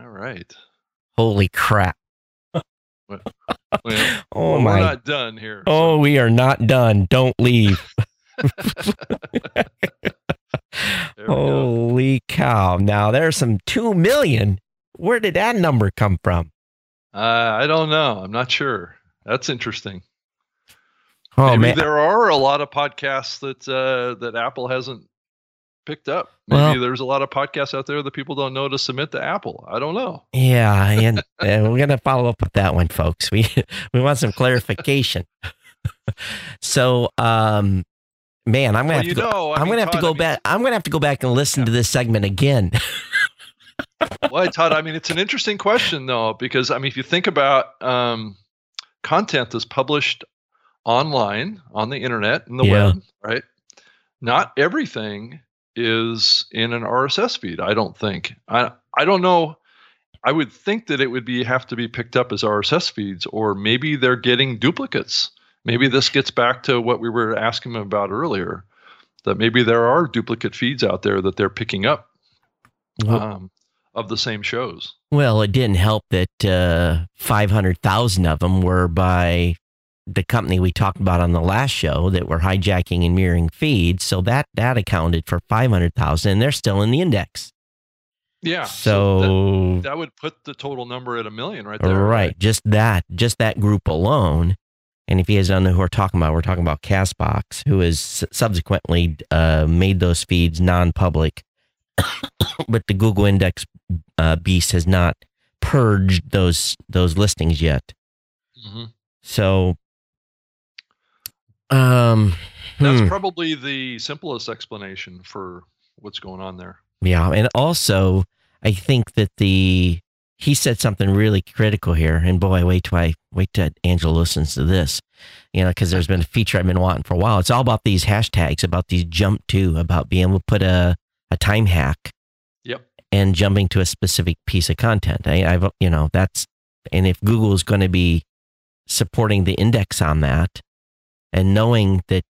All right. Holy crap! Well, Oh my. we're my! not done here. oh, we are not done. Don't leave. There we go. Holy cow! Now there's some two million. Where did that number come from? Uh, I don't know. I'm not sure. That's interesting. Oh Maybe man! there are a lot of podcasts that uh, that Apple hasn't picked up. Maybe Well- there's a lot of podcasts out there that people don't know to submit to Apple. I don't know. Yeah, and uh, we're gonna follow up with that one, folks. We we want some clarification. so, um, man, I'm gonna Well, have to go. know, I I'm mean, gonna have to go I mean- back. I'm gonna have to go back and listen to this segment again. Well, Todd, I mean, it's an interesting question though, because I mean, if you think about um, content that's published online on the internet and the Yeah. web, right? Not everything is in an RSS feed. I don't think. I I don't know. I would think that it would be have to be picked up as RSS feeds, or maybe they're getting duplicates. Maybe this gets back to what we were asking about earlier. That maybe there are duplicate feeds out there that they're picking up um, of the same shows. Well, it didn't help that uh, 500,000 of them were by the company we talked about on the last show that were hijacking and mirroring feeds. So that that accounted for 500,000 and they're still in the index. Yeah. that- So, that, would put the total number at a million right there. right, just that, just that group alone. And if you guys don't know who we're talking about, we're talking about Castbox, who has subsequently uh, made those feeds non-public, but the Google Index uh, beast has not purged those those listings yet. hmm So, um, That's hmm, probably the simplest explanation for what's going on there. yeah, and also I think that the he said something really critical here, and boy, wait till I wait till Angela listens to this. you know, because there's been a feature I've been wanting for a while. It's all about these hashtags, about these jump to, about being able to put a, a time hack. Yep. And jumping to a specific piece of content. I, I've, you know, that's, and if Google is going to be supporting the index on that and knowing that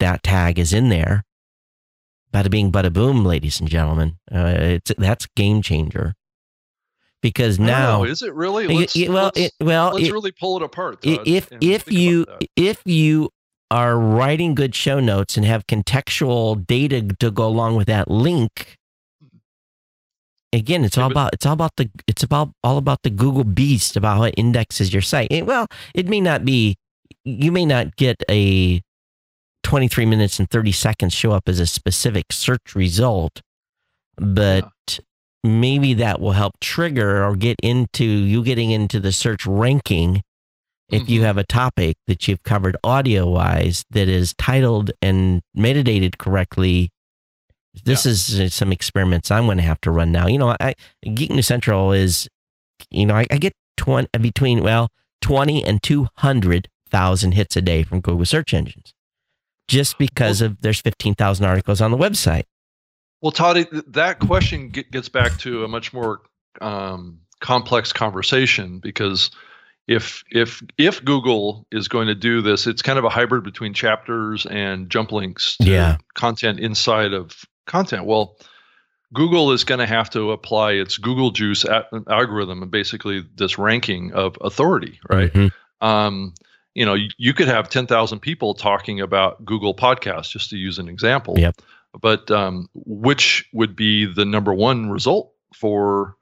that tag is in there, bada bing, bada boom, ladies and gentlemen, uh, it's, that's game changer because now is it really? Let's, it, well, let's, it, well, let's it, really pull it apart. Todd, if if you if you are writing good show notes and have contextual data to go along with that link, again, it's all about it's all about the it's about all about the Google beast about how it indexes your site. It, well, it may not be you may not get a 23 minutes and 30 seconds show up as a specific search result, but yeah maybe that will help trigger or get into you getting into the search ranking if you mm-hmm. have a topic that you've covered audio wise that is titled and metadated correctly this yeah. is uh, some experiments i'm going to have to run now you know i geek news central is you know i, I get 20 between well 20 and 200000 hits a day from google search engines just because well, of there's 15000 articles on the website well, Todd, that question gets back to a much more um, complex conversation because if if if Google is going to do this, it's kind of a hybrid between chapters and jump links to yeah. content inside of content. Well, Google is going to have to apply its Google Juice algorithm and basically this ranking of authority, right? Mm-hmm. Um, you know, you could have 10,000 people talking about Google Podcasts, just to use an example. Yep but um, which would be the number one result for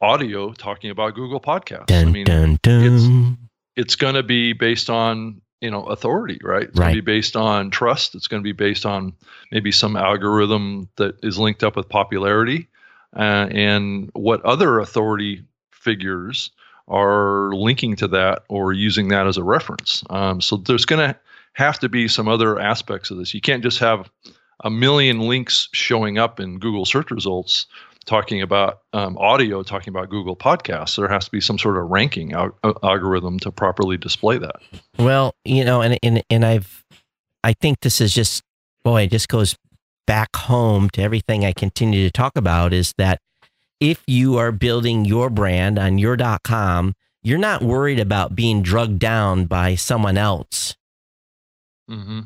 audio talking about Google Podcasts? Dun, I mean, dun, dun. it's it's going to be based on you know authority, right? It's right. going to be based on trust. It's going to be based on maybe some algorithm that is linked up with popularity, uh, and what other authority figures are linking to that or using that as a reference. Um, so there's going to have to be some other aspects of this. You can't just have a million links showing up in Google search results talking about um, audio, talking about Google Podcasts. There has to be some sort of ranking al- uh, algorithm to properly display that. Well, you know, and and and I've, I think this is just boy, it just goes back home to everything I continue to talk about is that if you are building your brand on your .com, you're not worried about being drugged down by someone else mm-hmm.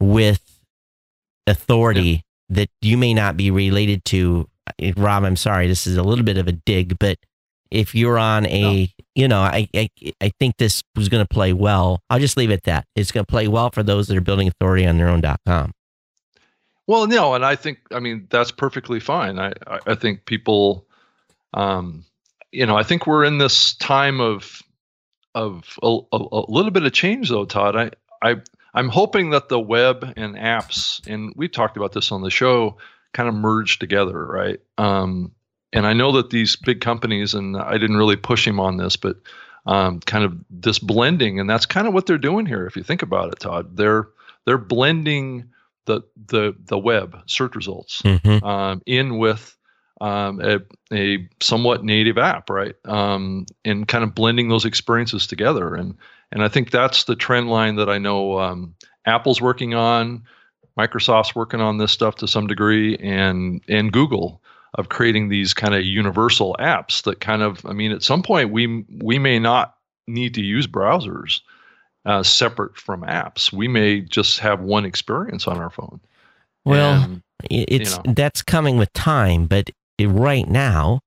with authority yeah. that you may not be related to. Rob, I'm sorry, this is a little bit of a dig, but if you're on a, no. you know, I, I, I think this was going to play well. I'll just leave it at that. It's going to play well for those that are building authority on their own .com. Well, no, and I think, I mean, that's perfectly fine. I, I think people, um, you know, I think we're in this time of, of a, a, a little bit of change, though, Todd. I, I, I'm hoping that the web and apps, and we've talked about this on the show, kind of merged together, right? Um, and I know that these big companies, and I didn't really push him on this, but um, kind of this blending, and that's kind of what they're doing here. If you think about it, Todd, they're they're blending the the the web search results mm-hmm. um, in with um, a, a somewhat native app, right? Um, and kind of blending those experiences together. And and I think that's the trend line that I know um, Apple's working on, Microsoft's working on this stuff to some degree, and and Google of creating these kind of universal apps that kind of I mean at some point we we may not need to use browsers uh, separate from apps. We may just have one experience on our phone. Well, and, it's you know. that's coming with time, but right now,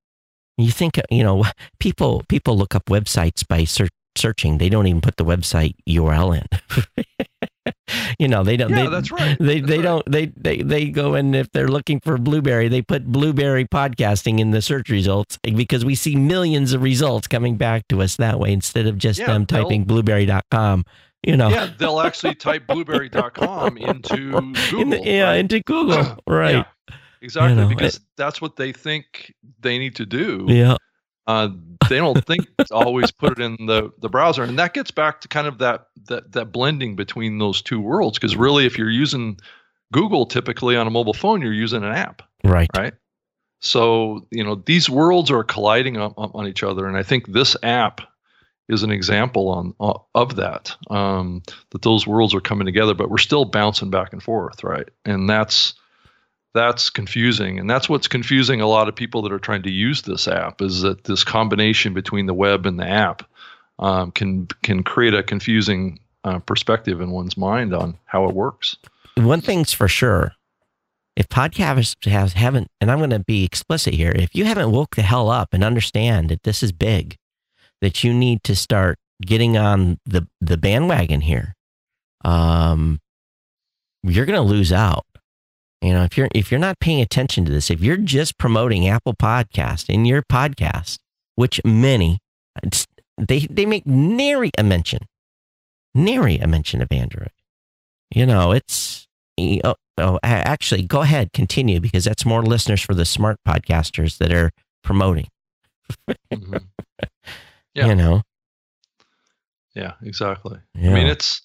you think you know people people look up websites by search, searching. They don't even put the website URL in. you know they don't. Yeah, they, that's right. They that's they right. don't they, they they go in if they're looking for Blubrry. They put Blubrry podcasting in the search results because we see millions of results coming back to us that way instead of just yeah, them typing Blubrry.com you know. Yeah, they'll actually type Blubrry.com into Google. In the, yeah, right? into Google. Right. Yeah. Exactly, you know, because it, that's what they think they need to do. Yeah. Uh, they don't think always put it in the, the browser, and that gets back to kind of that that that blending between those two worlds. Because really, if you're using Google typically on a mobile phone, you're using an app, right? Right. So you know these worlds are colliding on, on each other, and I think this app is an example on uh, of that. Um, that those worlds are coming together, but we're still bouncing back and forth, right? And that's that's confusing, and that's what's confusing a lot of people that are trying to use this app is that this combination between the web and the app um, can can create a confusing uh, perspective in one's mind on how it works. One thing's for sure. If podcasts have, haven't, and I'm going to be explicit here, if you haven't woke the hell up and understand that this is big, that you need to start getting on the, the bandwagon here, um, you're going to lose out. You know, if you're if you're not paying attention to this, if you're just promoting Apple Podcast in your podcast, which many they they make nary a mention, nary a mention of Android. You know, it's oh, oh actually go ahead, continue because that's more listeners for the smart podcasters that are promoting. mm-hmm. Yeah. You know. Yeah, exactly. Yeah. I mean, it's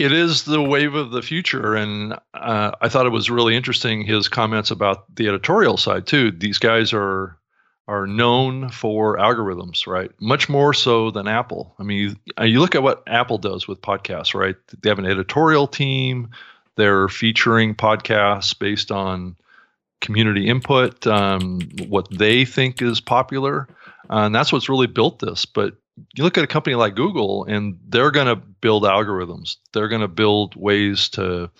it is the wave of the future, and uh, I thought it was really interesting his comments about the editorial side too. These guys are are known for algorithms, right? Much more so than Apple. I mean, you, you look at what Apple does with podcasts, right? They have an editorial team. They're featuring podcasts based on community input, um, what they think is popular, uh, and that's what's really built this. But you look at a company like Google, and they're going to build algorithms. They're going to build ways to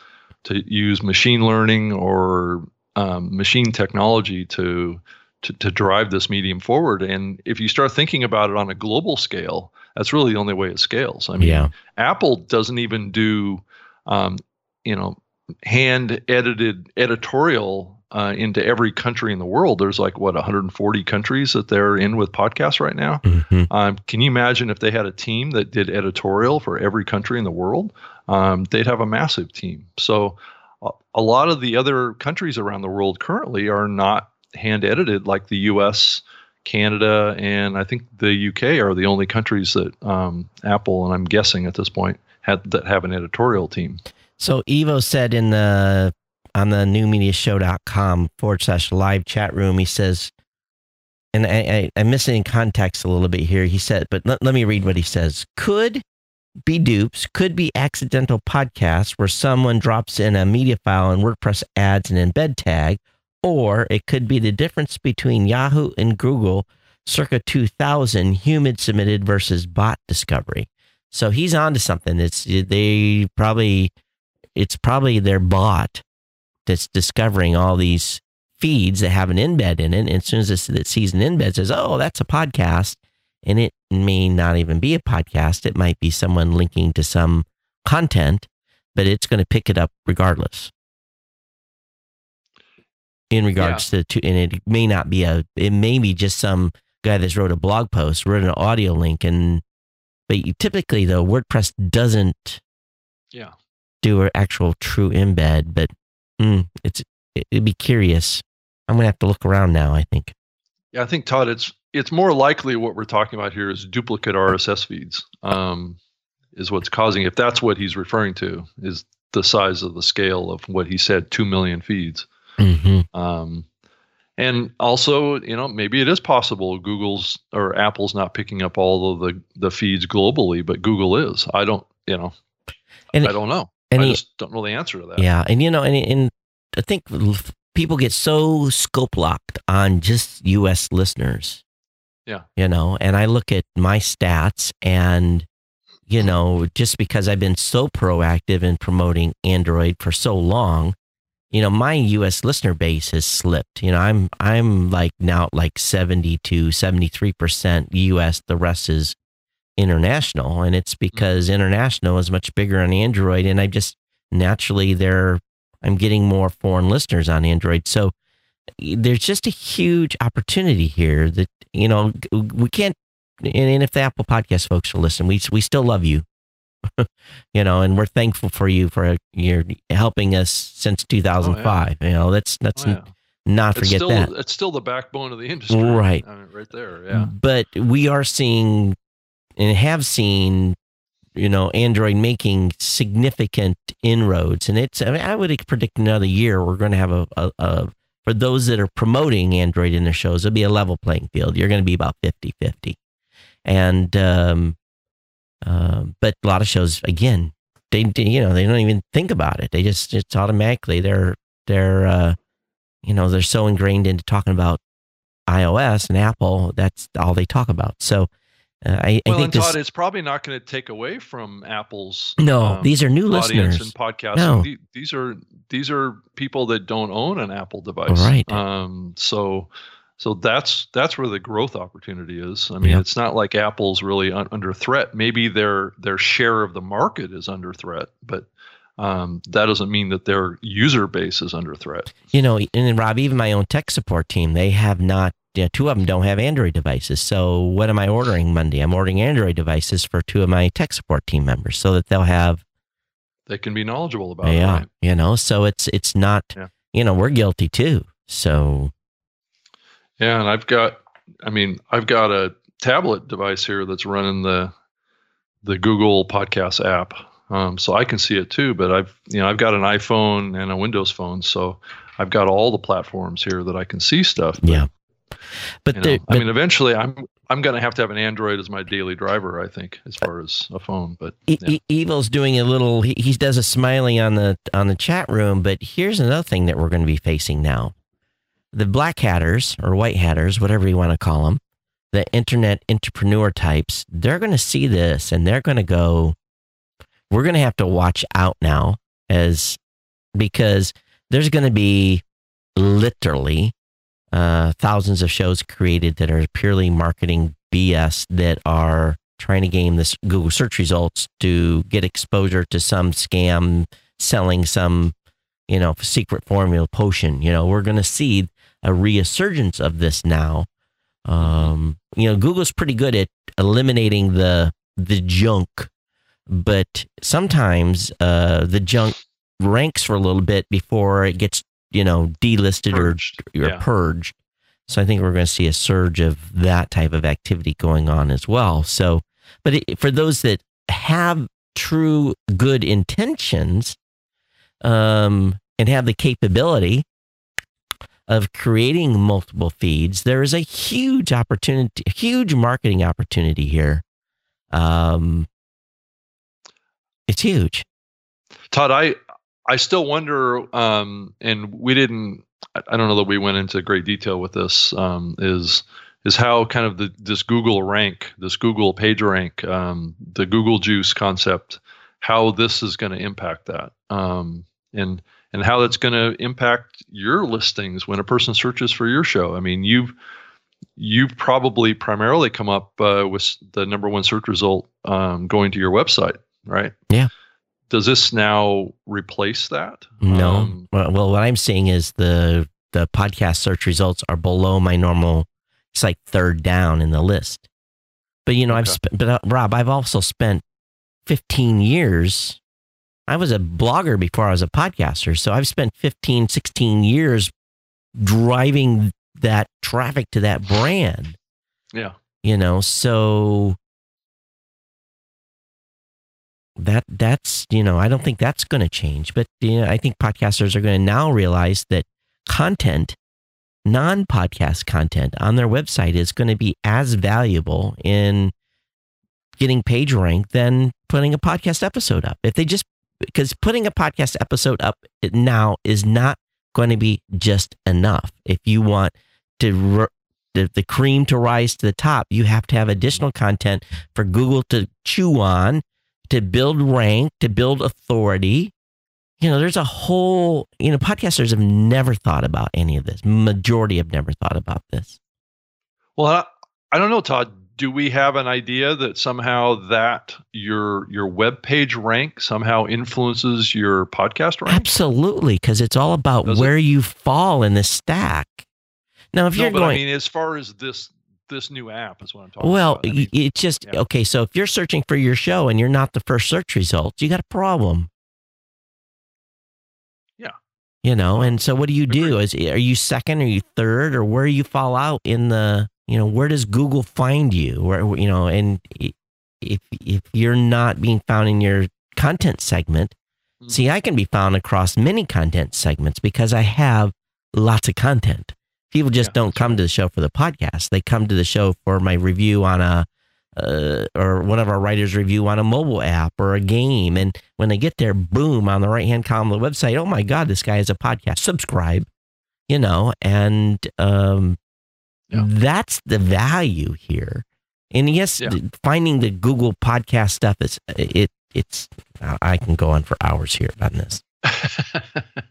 to use machine learning or um, machine technology to, to to drive this medium forward. And if you start thinking about it on a global scale, that's really the only way it scales. I mean, yeah. Apple doesn't even do, um, you know, hand edited editorial uh, into every country in the world. There's like what 140 countries that they're in with podcasts right now. Mm-hmm. Um, can you imagine if they had a team that did editorial for every country in the world? Um, they'd have a massive team. So a lot of the other countries around the world currently are not hand edited like the U.S. Canada and I think the UK are the only countries that um, Apple and I'm guessing at this point had that have an editorial team. So Evo said in the on the newmediashow.com forward slash live chat room. He says, and I, I, I'm missing context a little bit here. He said, but let, let me read what he says. Could be dupes, could be accidental podcasts where someone drops in a media file and WordPress adds an embed tag, or it could be the difference between Yahoo and Google circa 2000 human submitted versus bot discovery. So he's on to something. It's they probably it's probably their bot that's discovering all these feeds that have an embed in it. And as soon as it, sees an embed, it says, "Oh, that's a podcast," and it may not even be a podcast. It might be someone linking to some content, but it's going to pick it up regardless. In regards yeah. to, to, and it may not be a, it may be just some guy that's wrote a blog post, wrote an audio link, and but you, typically though WordPress doesn't, yeah, do an actual true embed, but Mm, it's it'd be curious. I'm gonna have to look around now. I think. Yeah, I think Todd, it's it's more likely what we're talking about here is duplicate RSS feeds. Um, is what's causing. If that's what he's referring to, is the size of the scale of what he said, two million feeds. Mm-hmm. Um, and also, you know, maybe it is possible Google's or Apple's not picking up all of the the feeds globally, but Google is. I don't, you know, and I don't know. And I he, just don't know the answer to that. Yeah, and you know, and, and I think people get so scope locked on just U.S. listeners. Yeah, you know, and I look at my stats, and you know, just because I've been so proactive in promoting Android for so long, you know, my U.S. listener base has slipped. You know, I'm I'm like now like seventy to seventy three percent U.S. The rest is international, and it's mm-hmm. because international is much bigger on Android, and I just naturally there I'm getting more foreign listeners on Android, so there's just a huge opportunity here that you know we can't. And if the Apple Podcast folks will listen, we we still love you, you know, and we're thankful for you for your helping us since 2005. Oh, yeah. You know, that's that's. Oh, yeah not forget it's still, that. It's still the backbone of the industry. Right. I mean, right there. Yeah. But we are seeing and have seen you know android making significant inroads and it's I, mean, I would predict another year we're going to have a, a, a, for those that are promoting android in their shows it'll be a level playing field you're going to be about 50 50 and um, uh, but a lot of shows again they you know they don't even think about it. They just it's automatically they're they're uh, you know they're so ingrained into talking about iOS and Apple. That's all they talk about. So uh, I, well, I think and this, Todd, it's probably not going to take away from Apple's no, um, these are new listeners. and podcasting. No. The- These are these are people that don't own an Apple device, Right. Um, so so that's that's where the growth opportunity is. I mean, Yeah. it's not like Apple's really un- under threat. Maybe their their share of the market is under threat, but um, that doesn't mean that their user base is under threat. you know, and then Rob, even my own tech support team, they have not. Yeah, two of them don't have Android devices. So what am I ordering Monday? I'm ordering Android devices for two of my tech support team members, so that they'll have. They can be knowledgeable about it. yeah, Right? you know, so it's it's not. Yeah. You know, we're guilty too. So Yeah, and I've got I mean, I've got a tablet device here that's running the the Google Podcast app. Um, so I can see it too, but I've you know, I've got an iPhone and a Windows phone, so I've got all the platforms here that I can see stuff. But, yeah, but, you know, I mean eventually I'm I'm gonna have to have an Android as my daily driver, I think, as far as a phone. But yeah. E- Evil's doing a little. He, he does a smiley on the on the chat room. But here's another thing that we're going to be facing now: the black hatters or white hatters, whatever you want to call them, the internet entrepreneur types. They're going to see this and they're going to go. We're going to have to watch out now, as because there's going to be literally uh, thousands of shows created that are purely marketing BS that are trying to game this Google search results to get exposure to some scam selling some, you know, secret formula potion. You know, we're going to see a resurgence of this now. Um, you know, Google's pretty good at eliminating the the junk, but sometimes uh, the junk ranks for a little bit before it gets, you know, delisted or Purged. or Yeah. purged. So I think we're going to see a surge of that type of activity going on as well. So, but it, for those that have true good intentions, um, and have the capability of creating multiple feeds, there is a huge opportunity, huge marketing opportunity here. Um, it's huge. Todd, I I still wonder, um, and we didn't. I don't know that we went into great detail with this. Um, is is how kind of the this Google rank, this Google Page rank, um, the Google Juice concept, how this is going to impact that, um, and and how that's going to impact your listings when a person searches for your show. I mean, you've you've probably primarily come up uh, with the number one search result um, going to your website, right? Yeah. Does this now replace that? No. Um, well, what I'm seeing is the the podcast search results are below my normal. It's like third down in the list. But you know, I've spent. But uh, Rob, I've also spent 15 years. I was a blogger before I was a podcaster, so I've spent 15, 16 years driving that traffic to that brand. yeah. You know, so that that's you know i don't think that's going to change but you know, i think podcasters are going to now realize that content non-podcast content on their website is going to be as valuable in getting page rank than putting a podcast episode up. If they just because putting a podcast episode up now is not going to be just enough. If you want to the, the cream to rise to the top you have to have additional content for google to chew on to build rank, to build authority. You know, there's a whole, you know, podcasters have never thought about any of this. Majority have never thought about this. Well, I, don't know, Todd. Do we have an idea that somehow that your your web page rank somehow influences your podcast rank? Absolutely, because it's all about Does it? where you fall in the stack. Now, if no, you're going, I mean, as far as this this new app is what I'm talking well, about. I y- mean, it's just, yeah. okay, so if you're searching for your show and you're not the first search results, you got a problem. Yeah. You know, and so what do you do? Is are you second? Are you third? Or where you fall out in the? You know, where does Google find you? Where you know, and if if you're not being found in your content segment, Mhm. see, I can be found across many content segments because I have lots of content. People just Yeah, don't come right. to the show for the podcast. They come to the show for my review on a uh, or one of our writers review on a mobile app or a game. And when they get there, boom, on the right hand column of the website, oh my God, this guy has a podcast. Subscribe, you know, and um, Yeah. that's the value here. And yes, Yeah. finding the Google podcast stuff is it. It's I can go on for hours here on this.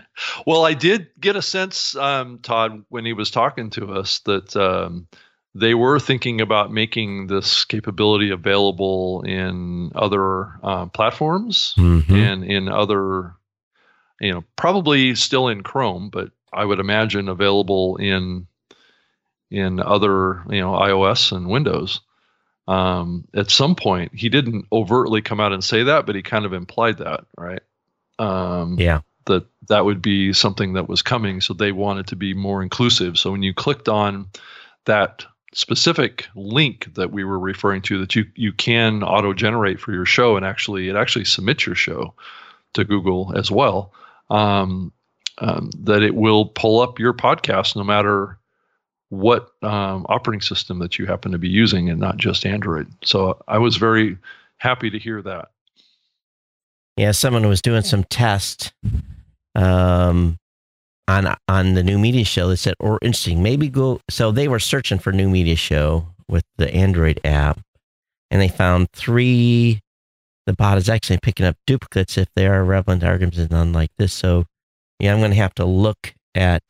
well, I did get a sense, um, Todd, when he was talking to us, that um, they were thinking about making this capability available in other uh, platforms Mhm. and in other, you know, probably still in Chrome, but I would imagine available in in other, you know, iOS and Windows. Um, at some point, he didn't overtly come out and say that, but he kind of implied that, right? Um, Yeah. that that would be something that was coming so they wanted to be more inclusive. So when you clicked on that specific link that we were referring to that you you can auto generate for your show and actually it actually submits your show to google as well um, um, that it will pull up your podcast no matter what um, operating system that you happen to be using and not just android. So i was very happy to hear that. Yeah, someone was doing some test um, on on the new media show. They said, "Or interesting, maybe go." So they were searching for new media show with the Android app, and they found three. The bot is actually picking up duplicates if they are relevant arguments and none like this. So, yeah, I'm going to have to look at.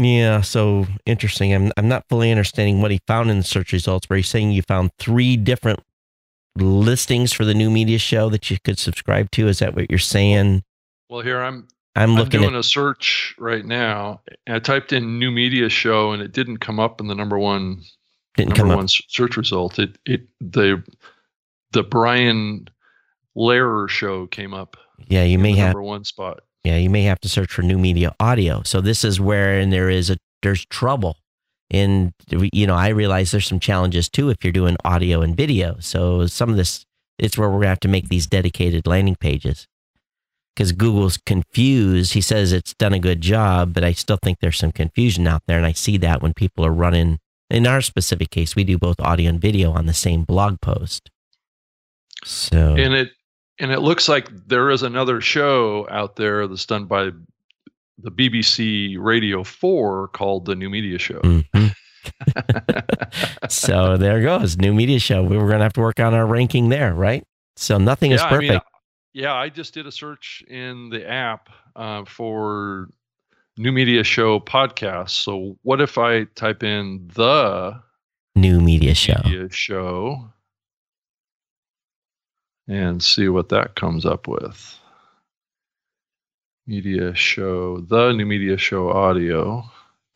Yeah, so interesting. I'm I'm not fully understanding what he found in the search results. Where he's saying you found three different listings for the new media show that you could subscribe to. Is that what you're saying? well here i'm I'm I'm looking doing at a search right now. and I typed in new media show and it didn't come up in the number one didn't number come one s- search result. It it the the Brian Lehrer show came up. Yeah, you may have number one spot. yeah, you may have to search for new media audio. So this is where and there is a there's trouble. And you know, I realize there's some challenges too if you're doing audio and video. So some of this it's where we're gonna have to make these dedicated landing pages. Because Google's confused. He says it's done a good job, but I still think there's some confusion out there. And I see that when people are running in our specific case, we do both audio and video on the same blog post. So And it and it looks like there is another show out there that's done by the BBC Radio 4 called the New Media Show. Mhm. so there goes new media show. We were going to have to work on our ranking there, right? So nothing is Yeah, I perfect. mean, yeah, I just did a search in the app uh, for New Media Show podcast. So what if I type in the new media show. media show and see what that comes up with? Media show, the new media show audio.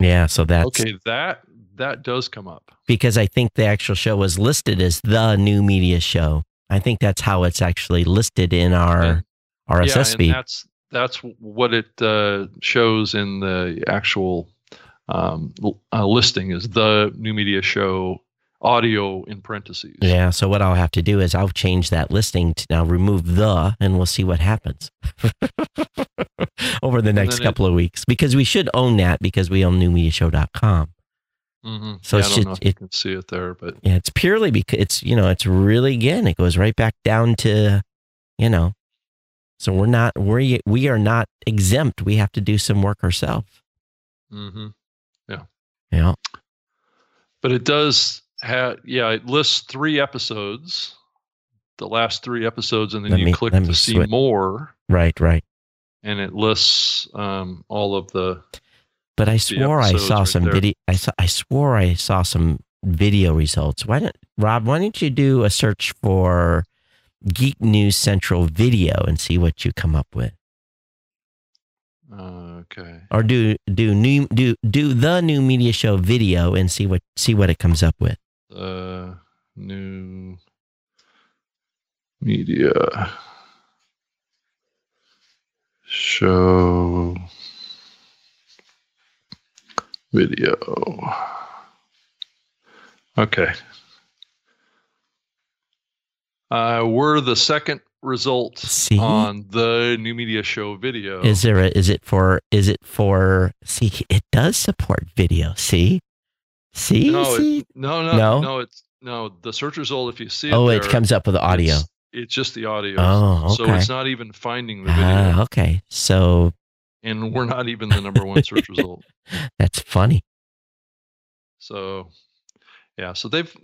Yeah, so that's Okay, that that does come up. because I think the actual show was listed as the new media show. I think that's how it's actually listed in our And- RSS yeah, and feed. that's that's what it uh, shows in the actual um, uh, listing is the new media show audio in parentheses. Yeah, so what I'll have to do is I'll change that listing to now remove the and we'll see what happens over the next then it- couple of weeks because we should own that because we own newmediashow.com. Mm-hmm. So yeah, it's just- if you can see it there, but Yeah, it's purely because it's you know it's really again it goes right back down to you know so we're not we we are not exempt. We have to do some work ourselves. Mm-hmm. Yeah. Yeah. but it does have yeah it lists three episodes, the last three episodes, and then Let you me- click to see switch. more, Right, right. and it lists um, all of the But I swore I saw right some there. video. I saw. I swore I saw some video results. Why don't Rob? Why don't you do a search for Geek News Central video and see what you come up with, uh, okay. or do do new do do the new media show video and see what see what it comes up with. Uh, new media show video. Okay. Uh, we're the second result See? on the new media show video. Is there a? Is it for? Is it for? See, it does support video. See, See, No, see? it, no, no, No? no, It's no the search result. If you see it, oh, it there, comes up with the audio. It's, it's just the audio. Oh, okay. So it's not even finding the video, Ah, okay. So and we're not even the number one search result. that's funny. So, yeah. So they've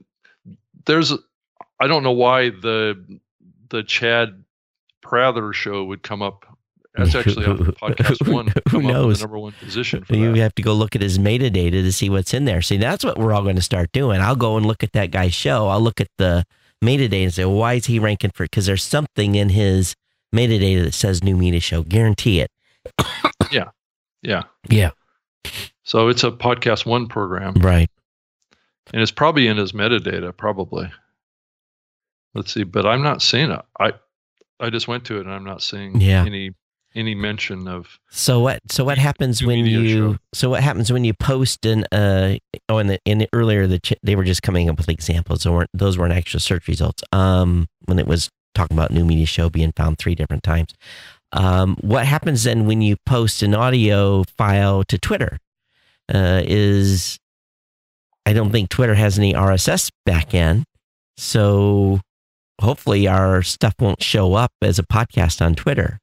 there's I don't know why the the Chad Prather show would come up. That's actually on podcast one. who come up with knows? number one position You that. have to go look at his metadata to see what's in there. See, that's what we're all going to start doing. I'll go and look at that guy's show. I'll look at the metadata and say, well, why is he ranking for? Because there's something in his metadata that says new media show. Guarantee it. Yeah, yeah. Yeah. So it's a podcast one program, Right. and it's probably in his metadata. Probably. Let's see, but I'm not seeing it. I I just went to it, and I'm not seeing Yeah. any any mention of. So what? So what happens when you? show. So what happens when you post an? Uh, oh, in the in the earlier the ch- they were just coming up with examples. Those weren't those weren't actual search results. Um, when it was talking about new media show being found three different times. Um, what happens then when you post an audio file to Twitter? Uh, is I don't think Twitter has any RSS backend, so hopefully our stuff won't show up as a podcast on Twitter.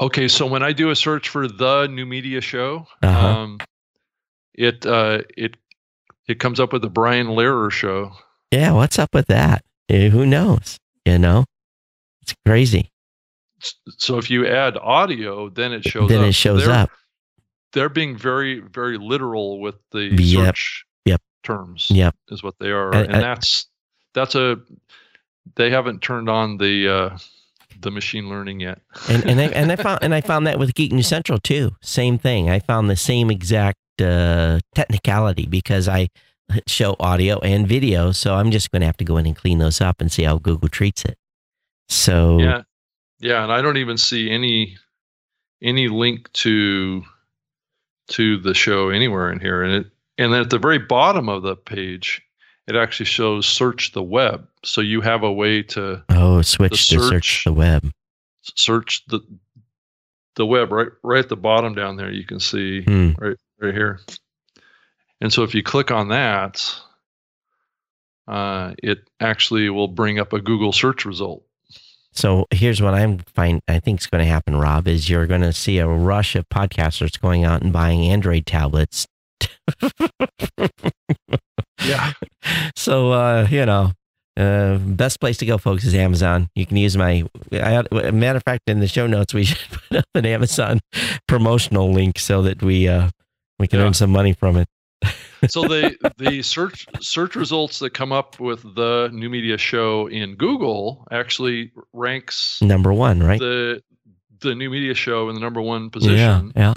Okay, so when I do a search for the new media show, Uh-huh. um, it uh, it it comes up with the Brian Lehrer show. Yeah, what's up with that? Eh, Who knows? You know, it's crazy. So if you add audio, then it shows then up. it shows they're, up. They're being very very literal with the Yep. search. Terms. Yep. is what they are, And- and, and- that's that's a they haven't turned on the uh, the machine learning yet. And and I, and I found and I found that with Geek News Central too. Same thing. I found the same exact uh, technicality because I show audio and video, so I'm just going to have to go in and clean those up and see how Google treats it. So Yeah, yeah, and I don't even see any any link to to the show anywhere in here, and it and then at the very bottom of the page, it actually shows search the web, so you have a way to oh, switch to search search- the web. search the the web right right at the bottom down there. You can see Hmm. right right here, and so if you click on that. Uh, it actually will bring up a Google search result. So here's what I'm find I think is going to happen, Rob, is you're going to see a rush of podcasters going out and buying Android tablets. Yeah. So uh, you know, uh, best place to go, folks, is Amazon. You can use my. I, matter of fact, in the show notes, we should put up an Amazon promotional link so that we uh, we can Yeah. earn some money from it. so the the search search results that come up with the new media show in Google actually ranks Number one, right? the the new media show in the number one position. yeah, yeah.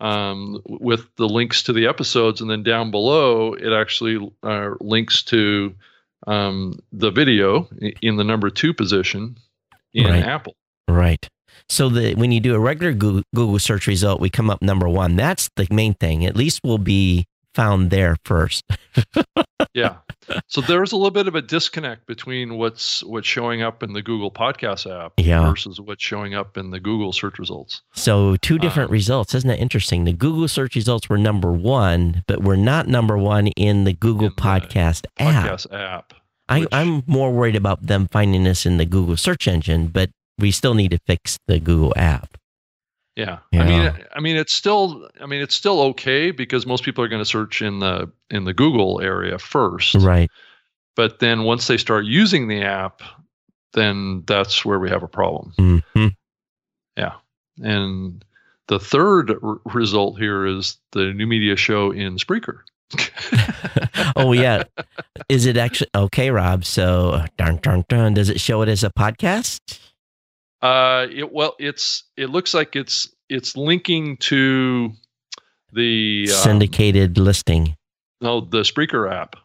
Um, with the links to the episodes, and then down below it actually uh, links to um, the video in the number two position in Right. Apple. Right. So the when you do a regular Google, Google search result, we come up number one. That's the main thing. At least we'll be found there first. Yeah. So there's a little bit of a disconnect between what's what's showing up in the Google Podcast app Yeah. versus what's showing up in the Google search results. So two different Um, results. Isn't that interesting? The Google search results were number one, but we're not number one in the Google In the Podcast app. Podcast app. I, which- I'm more worried about them finding us in the Google search engine, but we still need to fix the Google app. Yeah. Yeah. I mean I mean it's still I mean it's still okay because most people are going to search in the in the Google area first. Right. But then once they start using the app, then that's where we have a problem. hmm And the third r- result here is the new media show in Spreaker. oh yeah. Is it actually okay, Rob? So dun, dun, dun, does it show it as a podcast? Uh, it well, it's it looks like it's it's linking to the um, Syndicated listing. no the Spreaker app.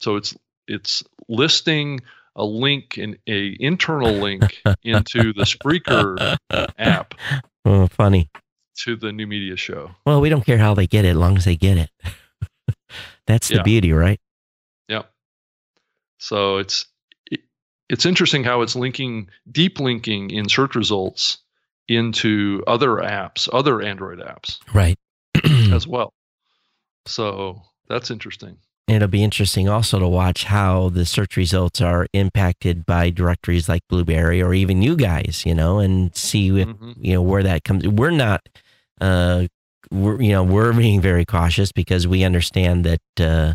So it's it's listing a link in a internal link into the Spreaker app Oh, funny. to the new media show. Well, we don't care how they get it, as long as they get it. That's the Yeah. beauty, right? Yep. So it's it, it's interesting how it's linking deep linking in search results into other apps, other Android apps Right. as well. So that's interesting. It'll be interesting also to watch how the search results are impacted by directories like Blubrry or even you guys, you know, and see if, Mhm. you know where that comes. We're not, uh, we're you know we're being very cautious because we understand that uh,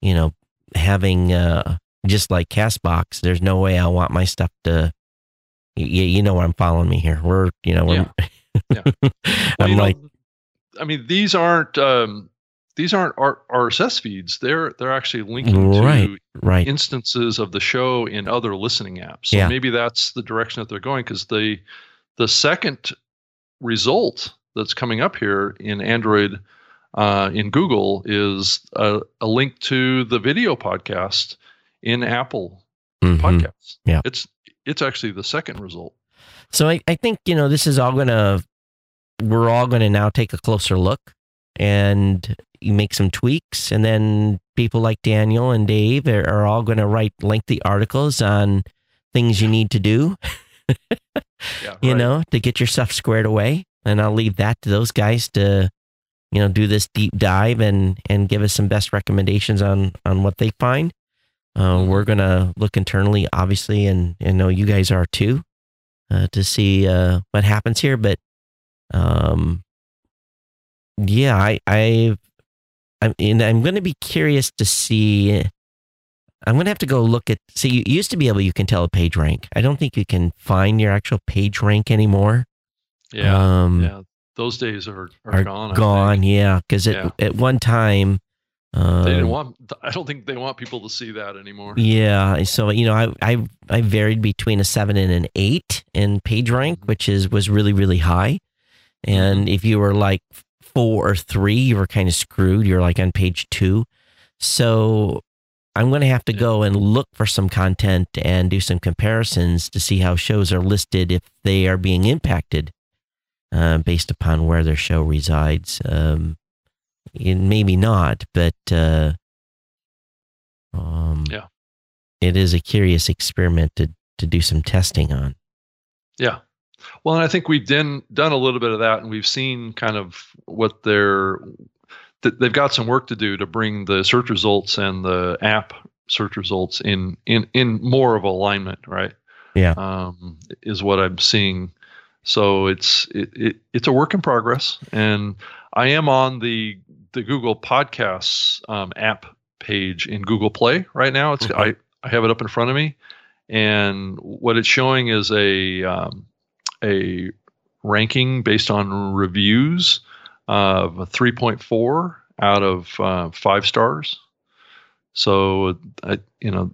you know having uh just like Castbox, there's no way I want my stuff to. You, you know I'm following me here. We're you know we're, Yeah. Well, I'm you know, like I mean, these aren't um, these aren't RSS feeds. They're they're actually linking Right. to right, instances of the show in other listening apps. So Yeah. maybe that's the direction that they're going because the the second result that's coming up here in Android uh, in Google is a, a link to the video podcast in Apple Mhm. Podcasts. Yeah. it's it's actually the second result. So I, I think, you know, this is all going to, we're all going to now take a closer look and you make some tweaks. And then people like Daniel and Dave are, are all going to write lengthy articles on things you need to do, Yeah, you right. know, to get your stuff squared away. And I'll leave that to those guys to, you know, do this deep dive and, and give us some best recommendations on, on what they find. Uh, we're going to look internally, obviously, and, and know you guys are too uh, to see uh, what happens here. But um, yeah, I I I'm and I'm going to be curious to see. I'm going to have to go look at. See, you used to be able you can tell a page rank. I don't think you can find your actual page rank anymore. Yeah, um, yeah. Those days are, are, are gone. I gone. Yeah, because at Yeah. at one time. Uh, They didn't want. I don't think they want people to see that anymore. Yeah, so you know, I I I varied between a seven and an eight in page rank, Mhm. which is was really really high. And if you were like four or three, you were kind of screwed. You're like on page two. So I'm going to have to Yeah. go and look for some content and do some comparisons to see how shows are listed if they are being impacted uh, based upon where their show resides. Um, maybe not, but uh, um, Yeah. it is a curious experiment to to do some testing on. Yeah. Well, and I think we've done done a little bit of that, and we've seen kind of what they're that they've got some work to do to bring the search results and the app search results in in in more of alignment, right? Yeah. Um, is what I'm seeing. So it's it, it it's a work in progress, and I am on the the Google Podcasts um, app page in Google Play right now. It's Okay. I I have it up in front of me, and what it's showing is a um, a ranking based on reviews of a 3.4 out of uh, five stars. So, I, you know,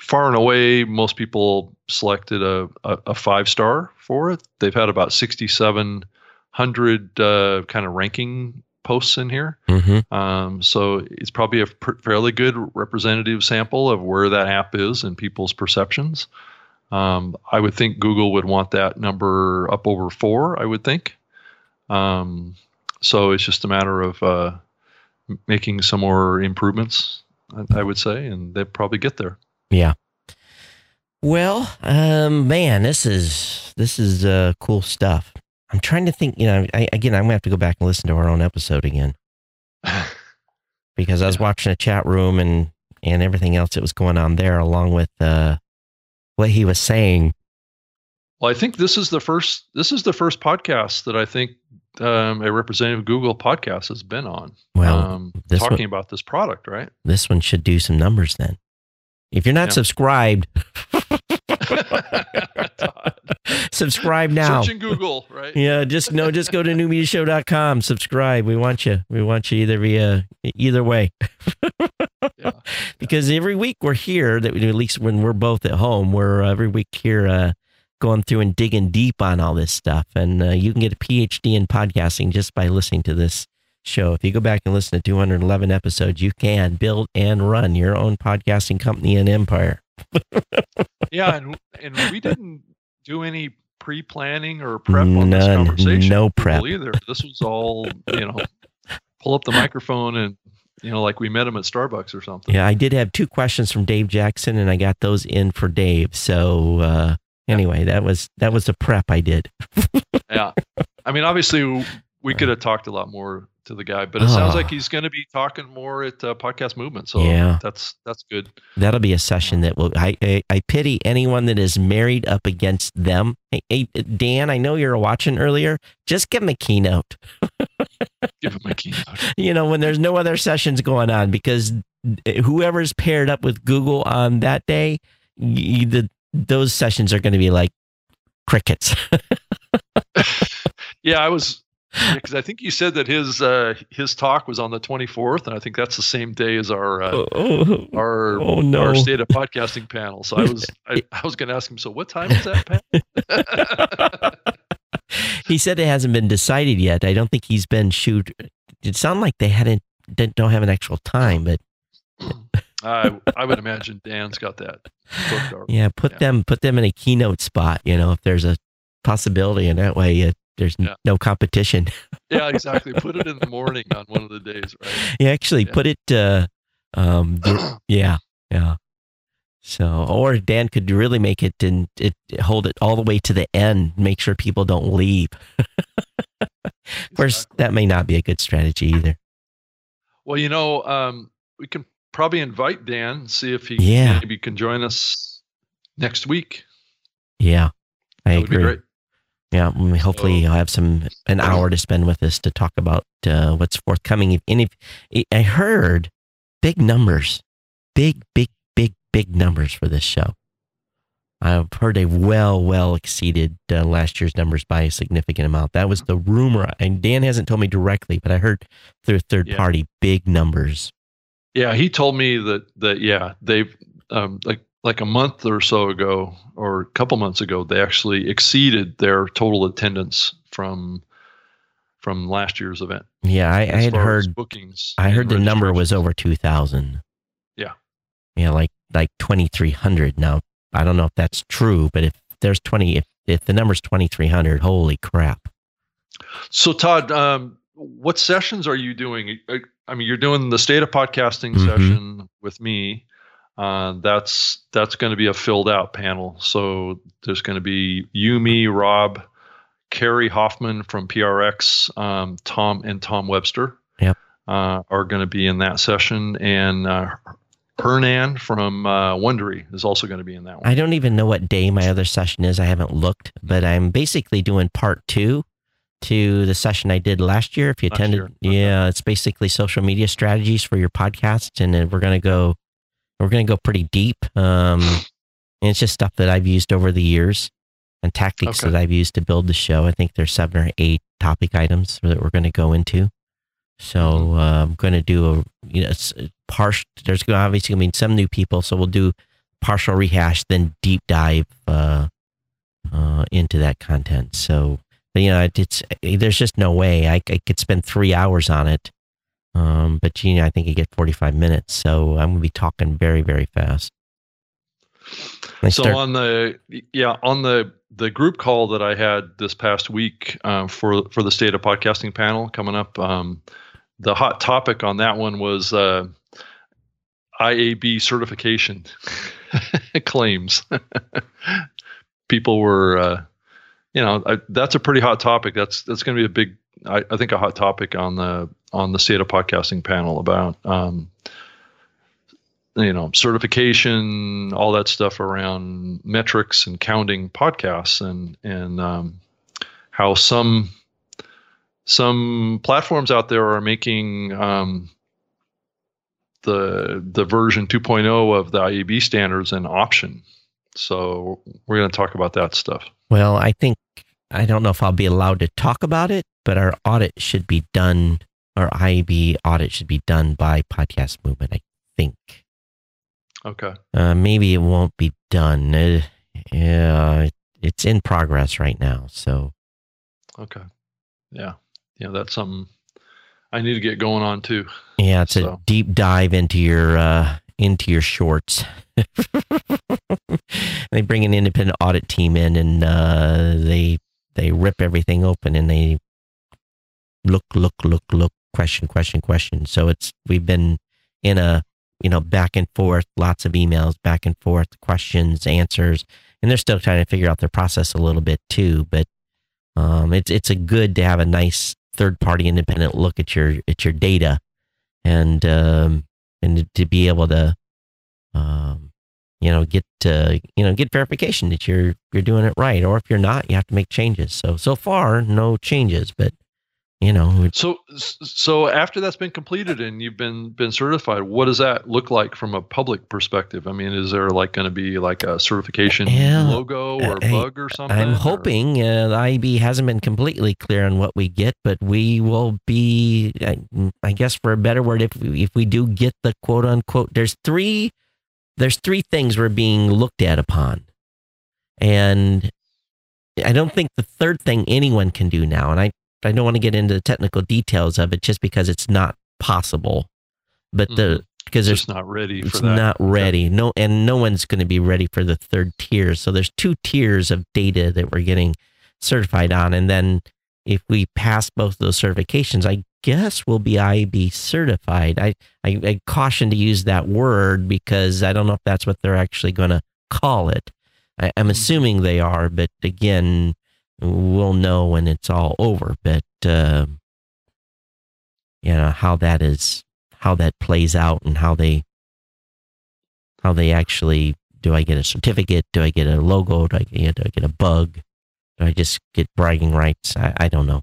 far and away, most people selected a, a, a five star for it. They've had about 6,700 uh, kind of ranking posts in here. Mm-hmm. Um, so it's probably a pr- fairly good representative sample of where that app is and people's perceptions. Um, I would think Google would want that number up over four. I would think. Um, so it's just a matter of uh, making some more improvements. I, I would say, and they'll probably get there. Yeah. Well, um, man, this is this is uh, cool stuff. I'm trying to think. You know, I, again, I'm gonna have to go back and listen to our own episode again because I was Yeah. watching a chat room and and everything else that was going on there, along with uh, what he was saying. Well, I think this is the first. This is the first podcast that I think um, a representative of Google podcast has been on. Well, um, talking one- about this product, right? This one should do some numbers then. If you're not Yeah. subscribed, subscribe now. Search in Google, right? Yeah, just no, just go to newmediashow.com, subscribe. We want you. We want you either via either way. Yeah. because every week we're here that we, at least when we're both at home, we're uh, every week here uh, going through and digging deep on all this stuff. And uh, you can get a PhD in podcasting just by listening to this show. If you go back and listen to 211 episodes, you can build and run your own podcasting company and empire. Yeah, and and we didn't do any pre-planning or prep on this conversation. No prep. either. This was all you know. Pull up the microphone and you know, like we met him at Starbucks or something. Yeah, I did have two questions from Dave Jackson, and I got those in for Dave. So uh, anyway, that was that was the prep I did. Yeah. I mean, obviously, we could have talked a lot more to the guy. But it sounds Oh. like he's going to be talking more at uh, Podcast Movement. So Yeah. that's that's good. That'll be a session that will. I, I I pity anyone that is married up against them. Hey, hey, Dan, I know you were watching earlier. Just give him a keynote. Give him a keynote. You know when there's no other sessions going on because whoever's paired up with Google on that day, y the those sessions are going to be like crickets. yeah, I was because I think you said that his uh, his talk was on the 24th, and I think that's the same day as our uh, oh, our oh, no. our state of podcasting panel. So I was I, I was going to ask him. So what time is that panel? he said it hasn't been decided yet. I don't think he's been shoot. It sounded like they hadn't didn't- don't have an actual time, but I I would imagine Dan's got that yeah, put Yeah. them put them in a keynote spot. You know, if there's a possibility, and that way uh, there's Yeah. no competition. Yeah, exactly. Put it in the morning on one of the days, right? You actually Yeah. put it. Uh, um, yeah, yeah. So, or Dan could really make it and it hold it all the way to the end. Make sure people don't leave. Of course, Exactly. that may not be a good strategy either. Well, you know, um, we can probably invite Dan, see if he Yeah. maybe can join us next week. Yeah, I That agree. Yeah, mm, hopefully he'll have some an hour to spend with us to talk about uh, what's forthcoming. And if I heard big numbers, big, big, big, big numbers for this show. I've heard they well, well exceeded uh, last year's numbers by a significant amount. That was the rumor, and Dan hasn't told me directly, but I heard through a third Yeah. party big numbers. Yeah, he told me that that yeah, they've um, like like a month or so ago or a couple months ago, they actually exceeded their total attendance from from last year's event. Yeah, I, I had heard bookings. I heard the number was over two thousand. Yeah. Yeah, like like twenty three hundred. Now I don't know if that's true, but if there's twenty, if if the number's twenty three hundred, holy crap! So Todd, um, what sessions are you doing? I- I mean, you're doing the state of podcasting Mhm. session with me. Uh, that's that's going to be a filled out panel. So there's going to be you, me, Rob, Kerri Hoffman from PRX, um, Tom and Tom Webster. Yep. Uh, are going to be in that session, and uh, Hernan from uh, Wondery is also going to be in that one. I don't even know what day my other session is. I haven't looked, but I'm basically doing part two to the session I did last year. If you attended, yeah, it's basically social media strategies for your podcast, and then we're gonna go, we're gonna go pretty deep. Um, and it's just stuff that I've used over the years and tactics Okay. that I've used to build the show. I think there's seven or eight topic items that we're going to go into. So Mm-hmm. uh, I'm going to do a you know partial. There's obviously going to be some new people, so we'll do partial rehash, then deep dive uh, uh, into that content. So, but, you know, it, it's there's just no way I, I could spend three hours on it. Um, but know, I think you get 45 minutes, so I'm going to be talking very, very fast. I so start- on the yeah on the the group call that I had this past week uh, for for the state of podcasting panel coming up, um, the hot topic on that one was uh, IAB certification claims. People were, uh, you know, I, that's a pretty hot topic. That's that's going to be a big, I, I think, a hot topic on the on the state of podcasting panel about. Um, you know certification all that stuff around metrics and counting podcasts and and um, how some some platforms out there are making um, the the version 2.0 of the IAB standards an option so we're going to talk about that stuff Well, I think I don't know if I'll be allowed to talk about it, but our audit should be done. Our IAB audit should be done by Podcast Movement. I think. okay Uh, maybe it won't be done. Uh, yeah, it's in progress right now. So okay yeah yeah that's something i need to get going on too yeah, it's a deep dive into your uh, into your shorts. they bring an independent audit team in, and uh, they they rip everything open, and they look, look, look, look, question, question, question. So it's we've been in a you know back and forth, lots of emails, back and forth, questions, answers, and they're still trying to figure out their process a little bit too. But um, it's it's a good to have a nice third party independent look at your at your data, and um, and to be able to, um, you know, get uh, you know get verification that you're you're doing it right, or if you're not, you have to make changes. So so far, no changes, but you know so so after that's been completed and you've been been certified what does that look like from a public perspective? I mean is there like going to be like a certification yeah, logo or I, bug or something i'm hoping uh, the IAB hasn't been completely clear on what we get but we will be I, I guess for a better word if we, if we do get the quote unquote there's three there's three things we're being looked at upon and I don't think the third thing anyone can do now, and I I don't want to get into the technical details of it just because it's not possible. But the mm-hmm. because it's not ready it's not ready. No and no one's going to be ready for the third tier. So there's two tiers of data that we're getting certified on and then if we pass both those certifications, I guess we'll be IAB certified. I, I, I caution to use that word because I don't know if that's what they're actually going to call it. I, am mm-hmm. assuming they are, but again, we'll know when it's all over. But uh, you know how that is, how that plays out, and how they how they actually do. I get a certificate? Do I get a logo? Do I get, do I get a bug? Do I just get bragging rights? I, I don't know.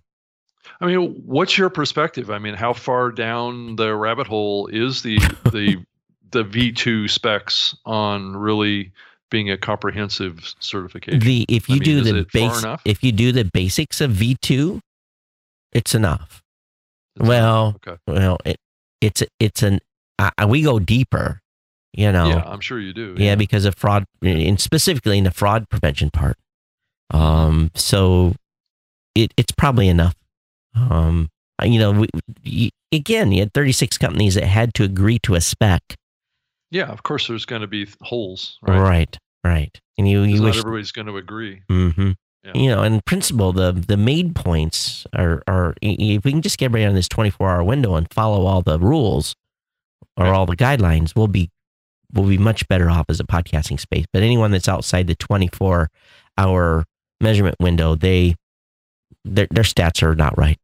I mean, what's your perspective? I mean, how far down the rabbit hole is the the the V2 specs on really being a comprehensive certification. The if you I mean, do the base, if you do the basics of V two, it's enough. It's well, enough. Okay. well, it, it's it's an uh, we go deeper. You know, yeah, I'm sure you do. Yeah, yeah because of fraud, and specifically in the fraud prevention part. Um, so it it's probably enough. Um, you know, we, again, you had 36 companies that had to agree to a spec. Yeah, of course, there's going to be holes, right? Right. Right. And you, you not wish everybody's going to agree. Mm-hmm. Yeah. You know, in principle, the the made points are are if we can just get everybody on this twenty four hour window and follow all the rules or right. all the guidelines, we'll be we'll be much better off as a podcasting space. But anyone that's outside the twenty four hour measurement window, they their their stats are not right.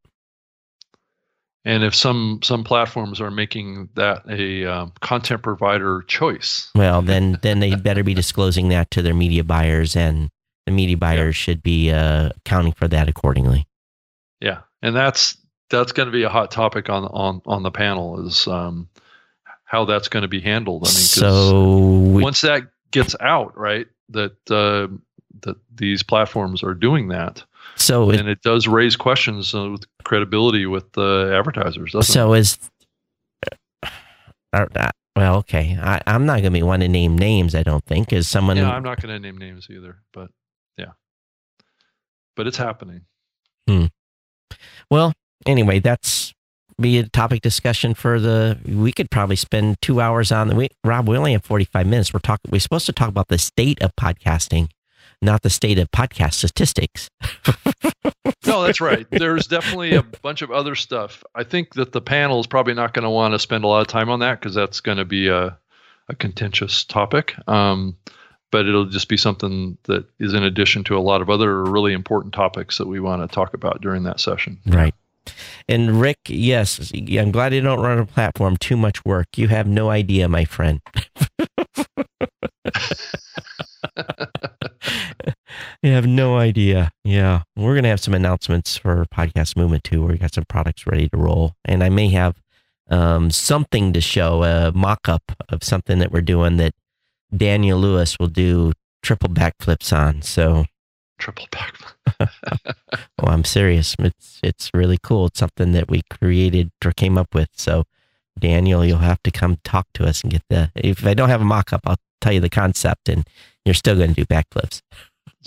And if some some platforms are making that a um, content provider choice, well, then then they better be disclosing that to their media buyers, and the media buyers yeah. should be uh, accounting for that accordingly. Yeah, and that's that's going to be a hot topic on on on the panel is um, how that's going to be handled. I mean, so we, once that gets out, right, that uh, that these platforms are doing that, so and it, it does raise questions uh, with credibility with the advertisers. so it? is uh, uh, well, okay. I, am not going to be one to name names. I don't think is someone. Yeah, I'm not going to name names either. But yeah, but it's happening. Hmm. Well, anyway, that's be a topic discussion for the. We could probably spend two hours on the. We, Rob, we only have 45 minutes. We're talking. We're supposed to talk about the state of podcasting not the state of podcast statistics. no, that's right. There's definitely a bunch of other stuff. I think that the panel is probably not going to want to spend a lot of time on that because that's going to be a, a contentious topic. Um, but it'll just be something that is in addition to a lot of other really important topics that we want to talk about during that session. Right. And Rick, yes, I'm glad you don't run a platform. Too much work. You have no idea, my friend. you have no idea. Yeah. We're going to have some announcements for Podcast Movement too, where we got some products ready to roll. And I may have um, something to show, a mock up of something that we're doing that Daniel Lewis will do triple backflips on. So, triple backflip. well, I'm serious. It's, it's really cool. It's something that we created or came up with. So, Daniel, you'll have to come talk to us and get the. If I don't have a mock up, I'll tell you the concept and you're still going to do backflips.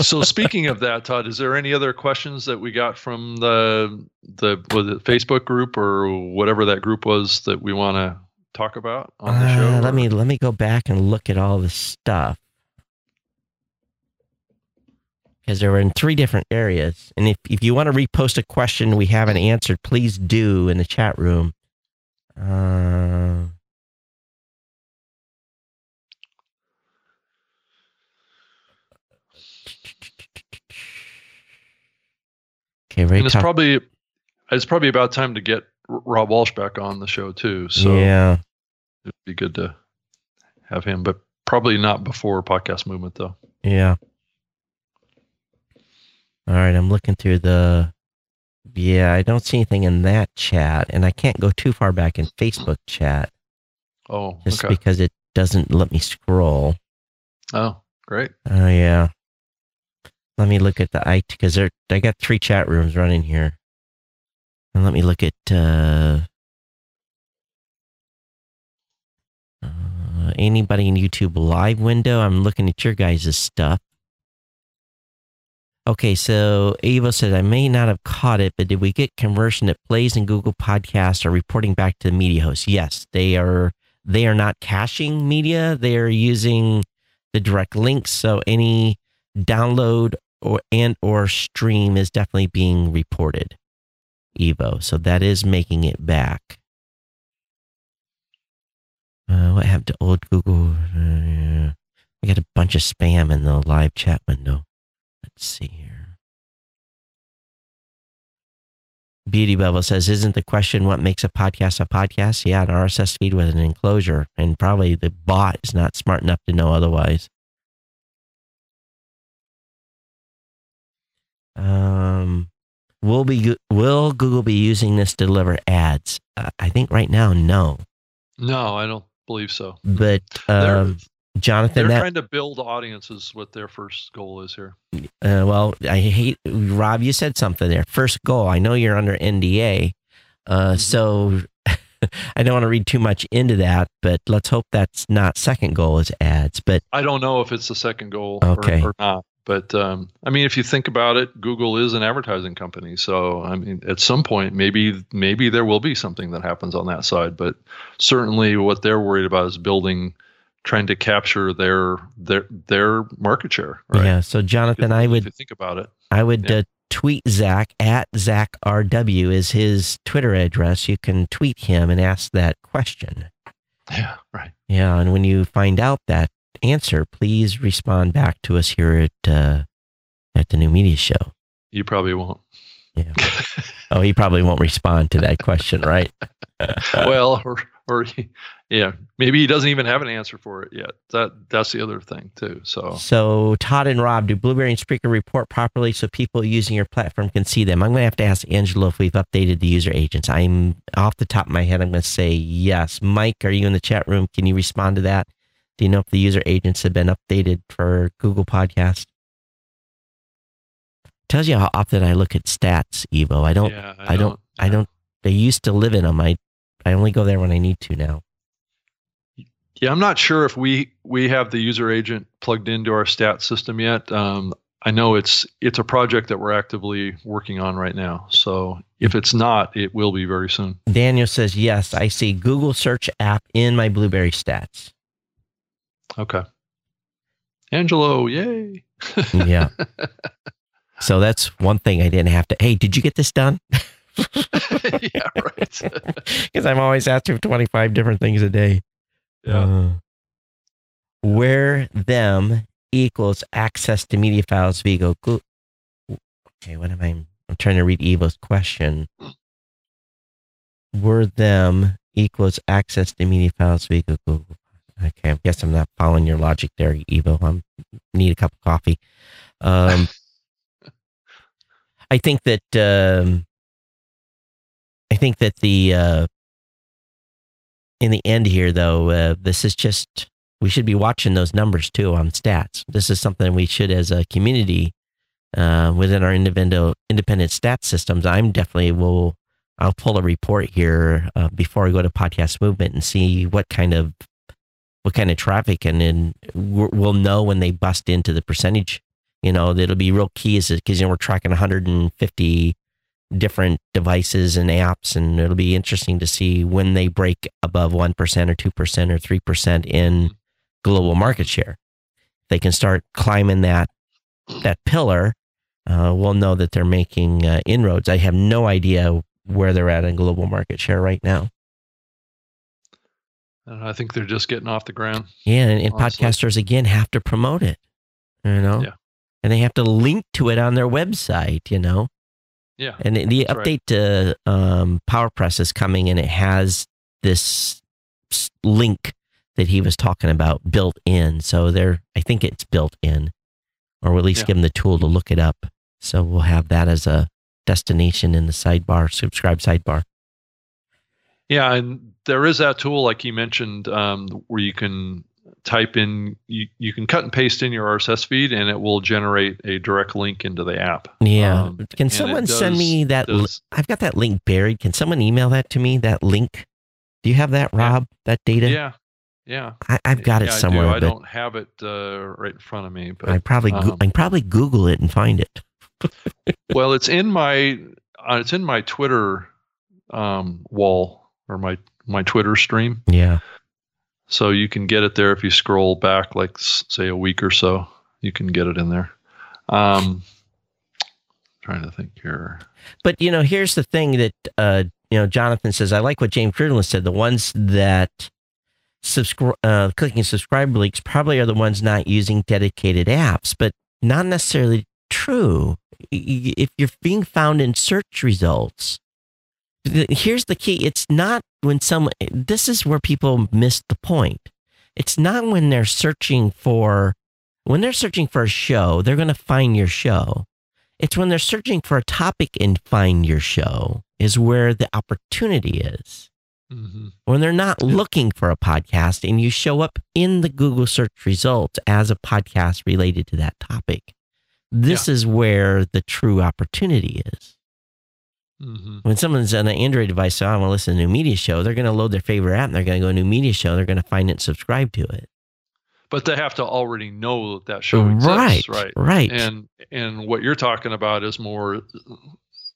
So speaking of that, Todd, is there any other questions that we got from the the Facebook group or whatever that group was that we want to talk about on the show? Uh, let me let me go back and look at all the stuff because they were in three different areas. And if, if you want to repost a question we haven't answered, please do in the chat room. Uh, Okay. And it's probably it's probably about time to get Rob Walsh back on the show too. So yeah, it'd be good to have him, but probably not before podcast movement though. Yeah. All right, I'm looking through the. Yeah, I don't see anything in that chat, and I can't go too far back in Facebook chat Oh, just okay. because it doesn't let me scroll. Oh, great. Oh yeah. Let me look at the IT because there I got three chat rooms running here, and let me look at uh, uh, anybody in YouTube live window. I'm looking at your guys' stuff. Okay, so Ava said I may not have caught it, but did we get conversion that plays in Google Podcasts are reporting back to the media host? Yes, they are. They are not caching media. They are using the direct links. So any download or and or stream is definitely being reported. Evo. So that is making it back. Uh, what happened to old Google? Uh, I got a bunch of spam in the live chat window. Let's see here. Beauty Bubble says, Isn't the question what makes a podcast a podcast? Yeah, an RSS feed with an enclosure. And probably the bot is not smart enough to know otherwise. Will be will Google be using this to deliver ads? Uh, I think right now, no. No, I don't believe so. But They're- um, Jonathan, They're that trying to build audiences. What their first goal is here. Uh, well, I hate Rob. You said something there. First goal. I know you're under NDA, uh, Mhm. so I don't want to read too much into that. But let's hope that's not second goal is ads. But I don't know if it's the second goal Okay. or, or not. But um, I mean, if you think about it, Google is an advertising company. So I mean, at some point, maybe maybe there will be something that happens on that side. But certainly, what they're worried about is building, trying to capture their their their market share. Right? yeah, so Jonathan, I If would you think about it. I would Yeah. uh, tweet Zack at Zack RW is his Twitter address. You can tweet him and ask that question. Yeah. Right. Yeah, and when you find out that answer, please respond back to us here at uh, at the New Media Show. You probably won't. Yeah. Oh, he probably won't respond to that question, right? well, or or yeah, maybe he doesn't even have an answer for it yet. That that's the other thing too. So So Todd and Rob, do Blubrry and Spreaker report properly so people using your platform can see them? I'm going to have to ask Angelo if we've updated the user agents. I'm off the top of my head. I'm going to say yes. Mike, are you in the chat room? Can you respond to that? Do you know if the user agents have been updated for Google Podcast? Tells you how often I look at stats, Evo. I don't. yeah, I don't. I don't. They used to live in them. I. I only go there when I need to now. Yeah, I'm not sure if we we have the user agent plugged into our stat system yet. Um, I know it's it's a project that we're actively working on right now. So if it's not, it will be very soon. Daniel says yes. I see Google search app in my Blubrry stats. Okay. Angelo, yay! Yeah. So that's one thing I didn't have to. Hey, did you get this done? yeah, right. Because I'm always asking for 25 different things a day. yeah. Uh, where them equals access to media files Vigo. Goo- Okay, what am I? I'm trying to read Evo's question. Were them equals access to media files Vigo Google. Okay, I guess I'm not following your logic there, Evo. I need a cup of coffee. Um, I think that um, I think that the uh, in the end here, though, uh, this is just we should be watching those numbers too on stats. This is something we should, as a community, uh, within our independent independent stat systems. I'm definitely will. I'll pull a report here uh, before I go to podcast movement and see what kind of what kind of traffic, and then we'll know when they bust into the percentage. You know, that'll be real key is because you know we're tracking 150 different devices and apps, and it'll be interesting to see when they break above one percent or two percent or three percent in global market share. They can start climbing that that pillar. Uh, we'll know that they're making uh, inroads. I have no idea where they're at in global market share right now. And I think they're just getting off the ground. Yeah, and, and podcasters again have to promote it, you know, Yeah. and they have to link to it on their website, you know. Yeah. And the- the That's right. update to um, PowerPress is coming, and it has this link that he was talking about built in. So there, I think it's built in, or at least Yeah. give them the tool to look it up. So we'll have that as a destination in the sidebar, subscribe sidebar. Yeah, and there is that tool, like you mentioned, um, where you can type in, you, you can cut and paste in your RSS feed, and it will generate a direct link into the app. Yeah. Um, Can someone send me that? li- I've got that link buried. Can someone email that to me? That link? Do you have that, Yeah. Rob? That data? yeah, yeah. I, I've got it somewhere. I, do. I don't have it uh, right in front of me, but I probably um, I can probably Google it and find it. well, it's in my uh, it's in my Twitter um, wall or my my Twitter stream. Yeah. So you can get it there if you scroll back, like say a week or so. You can get it in there. Um, trying to think here. But you know, here's the thing that uh, you know, Jonathan says. I like what James Cridland said. The ones that subscribe, uh, clicking subscribe links probably are the ones not using dedicated apps, but not necessarily true. If you're being found in search results, here's the key: it's not when someone. This is where people miss the point. It's not when they're searching for when they're searching for a show, they're going to find your show. It's when they're searching for a topic and find your show is where the opportunity is. hmm When they're not looking for a podcast and you show up in the Google search results as a podcast related to that topic, this is where the true opportunity is. Hmm When someone's on an Android device, so I want to listen to a new media show, they're going to load their favorite app and they're going to go to new media show. They're going to find it and subscribe to it. But they have to already know that that show exists, right, right? right. And and what you're talking about is more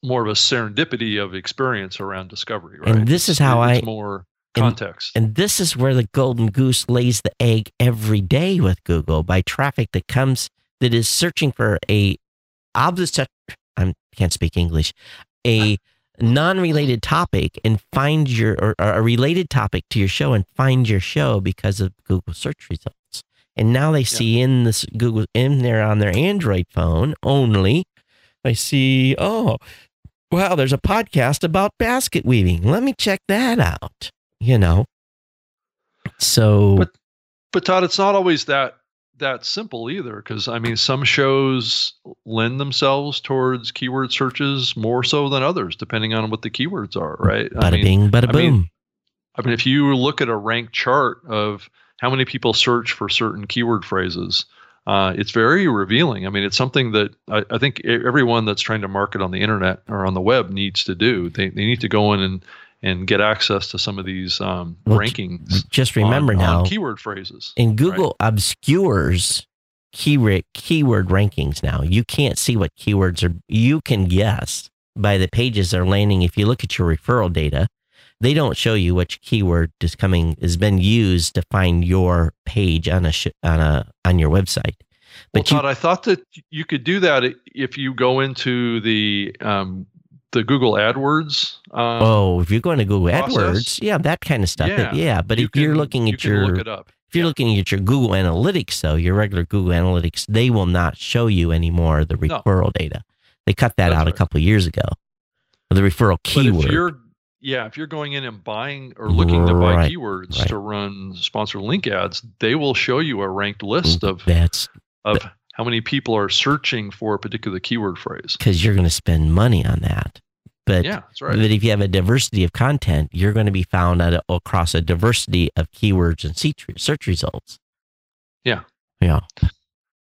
more of a serendipity of experience around discovery, right? And this is how it's I- more context. And this is where the golden goose lays the egg every day with Google by traffic that comes that is searching for a opposite. I can't speak English. A non-related topic and find your or, or a related topic to your show and find your show because of Google search results. And now they see in this Google in there on their Android phone only. They see, oh, wow, there's a podcast about basket weaving. Let me check that out. You know. So But- But Todd, it's not always that that simple either, because I mean, some shows lend themselves towards keyword searches more so than others, depending on what the keywords are, right? I bada mean, bing, bada I mean, boom. I mean, if you look at a ranked chart of how many people search for certain keyword phrases, uh, it's very revealing. I mean, it's something that I, I think everyone that's trying to market on the internet or on the web needs to do. They, they need to go in and, and get access to some of these um, Well, rankings. Just remember on, now, on keyword phrases. in Google obscures keyword keyword rankings. Now you can't see what keywords are. You can guess by the pages they're landing. If you look at your referral data, they don't show you which keyword is coming has been used to find your page on a sh- on a on your website. Well, But you, I thought that you could do that if you go into the um, the Google AdWords. Um, oh, if you're going to Google process? AdWords, yeah, that kind of stuff. Yeah. Yeah, but you if you're looking at can your look. If you're looking at your Google Analytics, though, your regular Google Analytics, they will not show you anymore the No. referral data. They cut that That's out a couple of years ago. The referral keyword. if you're yeah, if you're going in and buying or looking to buy keywords right. to run sponsored link ads, they will show you a ranked list of that's of how many people are searching for a particular keyword phrase. because you're going to spend money on that. But yeah, that's right. but if you have a diversity of content, you're going to be found at a, across a diversity of keywords and search search results. Yeah. Yeah.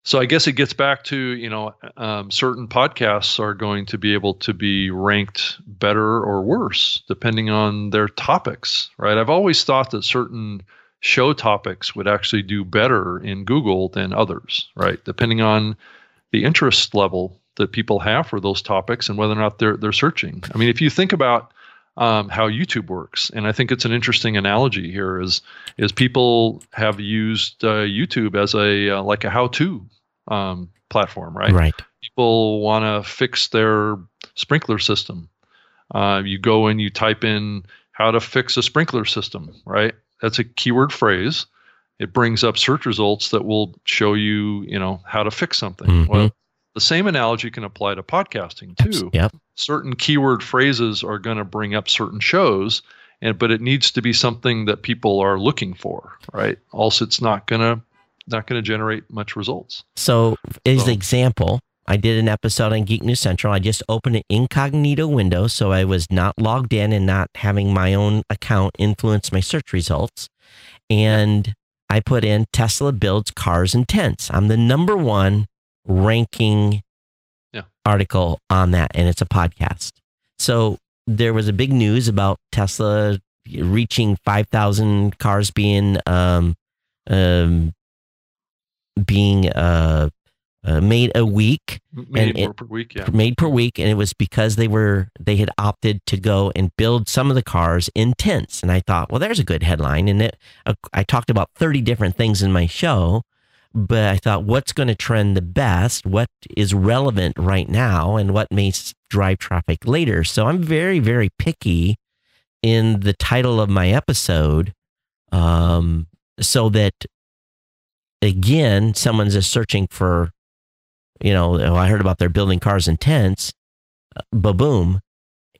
So I guess it gets back to you know um, certain podcasts are going to be able to be ranked better or worse depending on their topics, right? I've always thought that certain show topics would actually do better in Google than others, right? Depending on the interest level that people have for those topics and whether or not they're they're searching. I mean, if you think about um, how YouTube works, and I think it's an interesting analogy here is is people have used uh, YouTube as a uh, like a how-to um, platform, right? Right. People want to fix their sprinkler system. Uh, you go and you type in how to fix a sprinkler system, right? That's a keyword phrase. It brings up search results that will show you, you know, how to fix something. Mhm. Well, the same analogy can apply to podcasting too. Yep. Certain keyword phrases are going to bring up certain shows, and but it needs to be something that people are looking for, right? Also, it's not gonna not gonna generate much results. So, as So- example, I did an episode on Geek News Central. I just opened an incognito window, so I was not logged in and not having my own account influence my search results. And I put in Tesla builds cars and tents. I'm the number one ranking Yeah. article on that, and it's a podcast. So there was a big news about Tesla reaching 5,000 cars being um, um, being uh, uh, made a week, Made it- per week, yeah. made per week, and it was because they were they had opted to go and build some of the cars in tents. And I thought, well, there's a good headline. And it, uh, I talked about 30 different things in my show, but I thought, what's going to trend the best? What is relevant right now, and what may drive traffic later? So I'm very very picky in the title of my episode, um, so that again, someone's just searching for you know, oh, I heard about their building cars and tents. Ba boom,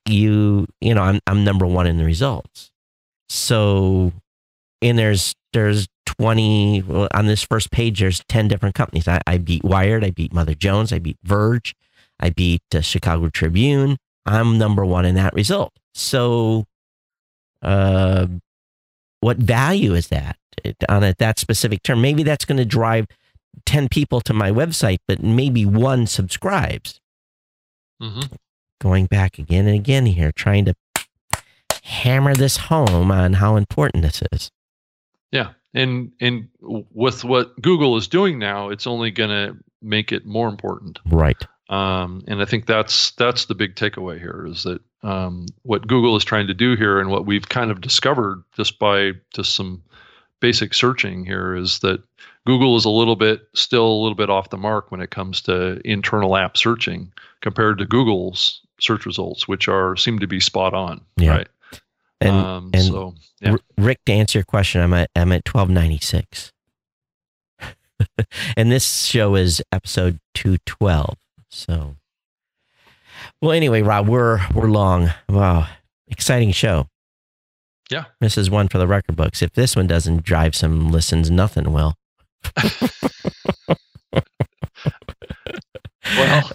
you you know, I'm I'm number one in the results. So, and there's there's 20 well, on this first page. There's 10 different companies. I, I beat Wired. I beat Mother Jones. I beat Verge. I beat uh, Chicago Tribune. I'm number one in that result. So, uh, what value is that on a, that specific term? Maybe that's going to drive 10 people to my website, but maybe one subscribes. hmm Going back again and again here, trying to hammer this home on how important this is. Yeah, and and with what Google is doing now, it's only going to make it more important. Right. Um, and I think that's that's the big takeaway here is that um, what Google is trying to do here, and what we've kind of discovered just by just some basic searching here, is that Google is a little bit still a little bit off the mark when it comes to internal app searching compared to Google's search results, which are seem to be spot on. Yeah. Right. And, um, and so yeah. Rick, to answer your question, I'm at I'm at 1296. and this show is episode 212. So Well, anyway, Rob, we're we're long. Wow. Exciting show. Yeah. This is one for the record books. If this one doesn't drive some listens, nothing will. well,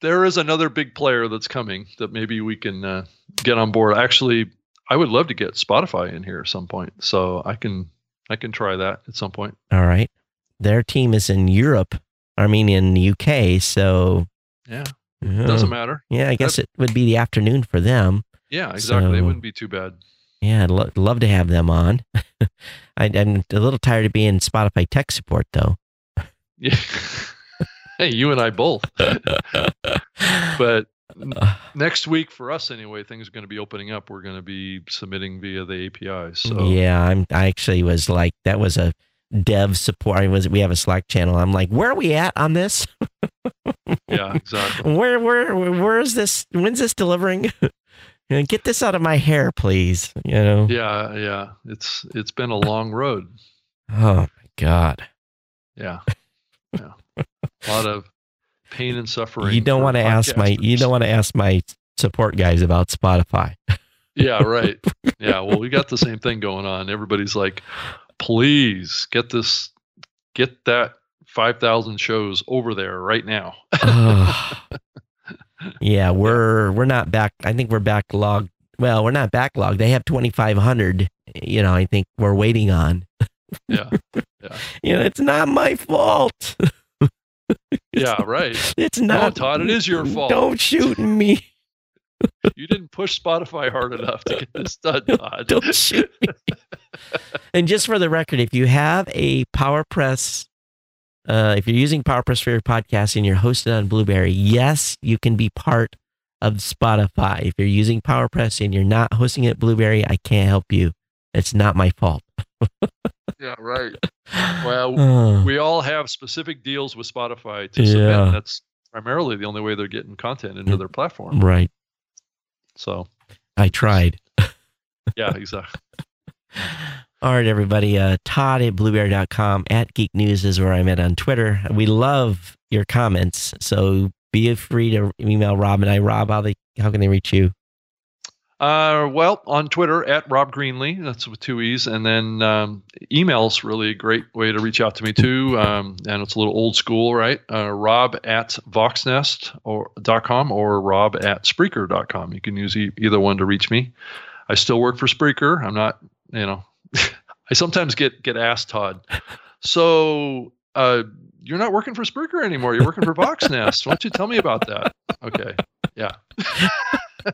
there is another big player that's coming that maybe we can uh, get on board. Actually, I would love to get Spotify in here at some point, so I can I can try that at some point. All right. Their team is in Europe, I mean in the UK, so Yeah, uh, doesn't matter. Yeah, I guess it would be the afternoon for them. Yeah, exactly. it wouldn't be too bad. Yeah, I'd lo- love to have them on. I, I'm a little tired of being Spotify tech support, though. Yeah. hey, you and I both. But Uh, next week for us anyway, things are going to be opening up. We're going to be submitting via the api So yeah, I'm. I actually was like, that was a dev support. I was. We have a Slack channel. I'm like, where are we at on this? yeah, exactly. Where, where, where is this? When's this delivering? Get this out of my hair, please. You know. Yeah, yeah. It's it's been a long road. Oh my god. Yeah. Yeah. A lot of pain and suffering. You don't want to ask my. You don't want to ask my support guys about Spotify. Yeah, right. Yeah. Well, we got the same thing going on. Everybody's like, please get this, get that 5,000 shows over there right now. yeah, we're we're not back. I think we're backlogged. Well, we're not backlogged. They have twenty five hundred. You know, I think we're waiting on. Yeah. yeah. You know, it's not my fault. Yeah, right. It's No, not. Todd, it is your fault. Don't shoot me. You didn't push Spotify hard enough to get this done, Todd. Don't shoot me. and just for the record, if you have a PowerPress, uh, if you're using PowerPress for your podcast and you're hosted on Blubrry, yes, you can be part of Spotify. If you're using PowerPress and you're not hosting it Blubrry, I can't help you. It's not my fault. Yeah, right. Well, Oh, we all have specific deals with Spotify to submit. Yeah. That's primarily the only way they're getting content into Mm. their platform. right. So, I tried. yeah, exactly. All right, everybody. Uh, Todd at blubrry.com at Geek News is where I'm at on Twitter. We love your comments. So be free to email Rob and I. Rob, how, they, how can they reach you? Uh, well, on Twitter at Rob Greenlee, that's with two E's, and then um, email's really a great way to reach out to me too. Um, and it's a little old school, right? Uh, Rob at Voxnest or .com or Rob at Spreaker.com. You can use e- either one to reach me. I still work for Spreaker. I'm not, you know, I sometimes get get asked, Todd. So uh, you're not working for Spreaker anymore. You're working for Voxnest. Why don't you tell me about that? Okay, yeah.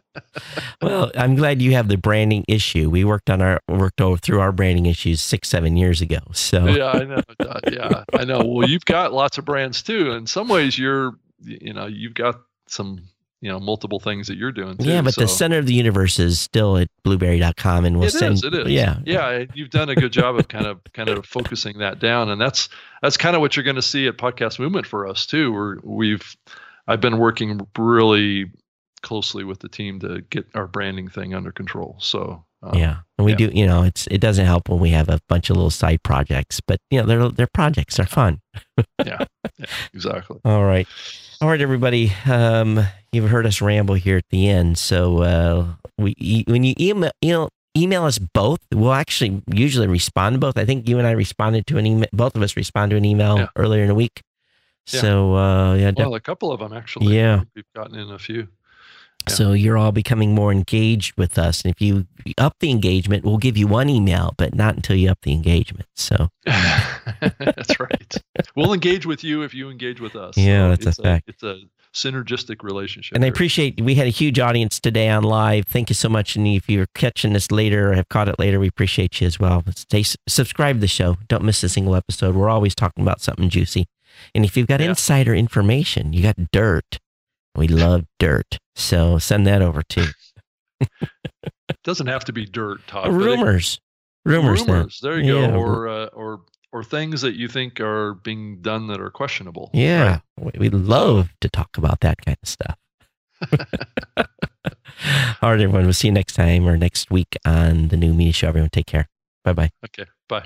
well, I'm glad you have the branding issue. We worked on our worked over through our branding issues six, seven years ago. So yeah, I know. Yeah, I know. Well, you've got lots of brands too. In some ways, you're you know you've got some you know multiple things that you're doing too, yeah but so. the center of the universe is still at blubrry.com and we'll it send is, it is. yeah yeah you've done a good job of kind of kind of focusing that down and that's that's kind of what you're going to see at podcast movement for us too where we've i've been working really closely with the team to get our branding thing under control so um, yeah and we yeah. do you know it's it doesn't help when we have a bunch of little side projects but you know they're they're projects they're fun yeah, yeah exactly all right all right, everybody. Um, you've heard us ramble here at the end. So uh, we when you email, email email us both, we'll actually usually respond to both. I think you and I responded to an email. Both of us responded to an email yeah. earlier in the week. Yeah. So uh, yeah, well, a couple of them actually. Yeah, we've gotten in a few. Yeah. So you're all becoming more engaged with us, and if you up the engagement, we'll give you one email, but not until you up the engagement. So that's right. We'll engage with you if you engage with us. Yeah, so that's a fact. It's a synergistic relationship. And I appreciate we had a huge audience today on live. Thank you so much. And if you're catching this later or have caught it later, we appreciate you as well. Stay subscribe to the show. Don't miss a single episode. We're always talking about something juicy. And if you've got yeah. insider information, you got dirt. We love dirt. So send that over too. it doesn't have to be dirt, Todd. Rumors. It, rumors. Rumors. There you yeah. go. Or uh, or or things that you think are being done that are questionable. Yeah. Right? We love to talk about that kind of stuff. All right, everyone. We'll see you next time or next week on the new media show. Everyone, take care. Bye bye. Okay. Bye.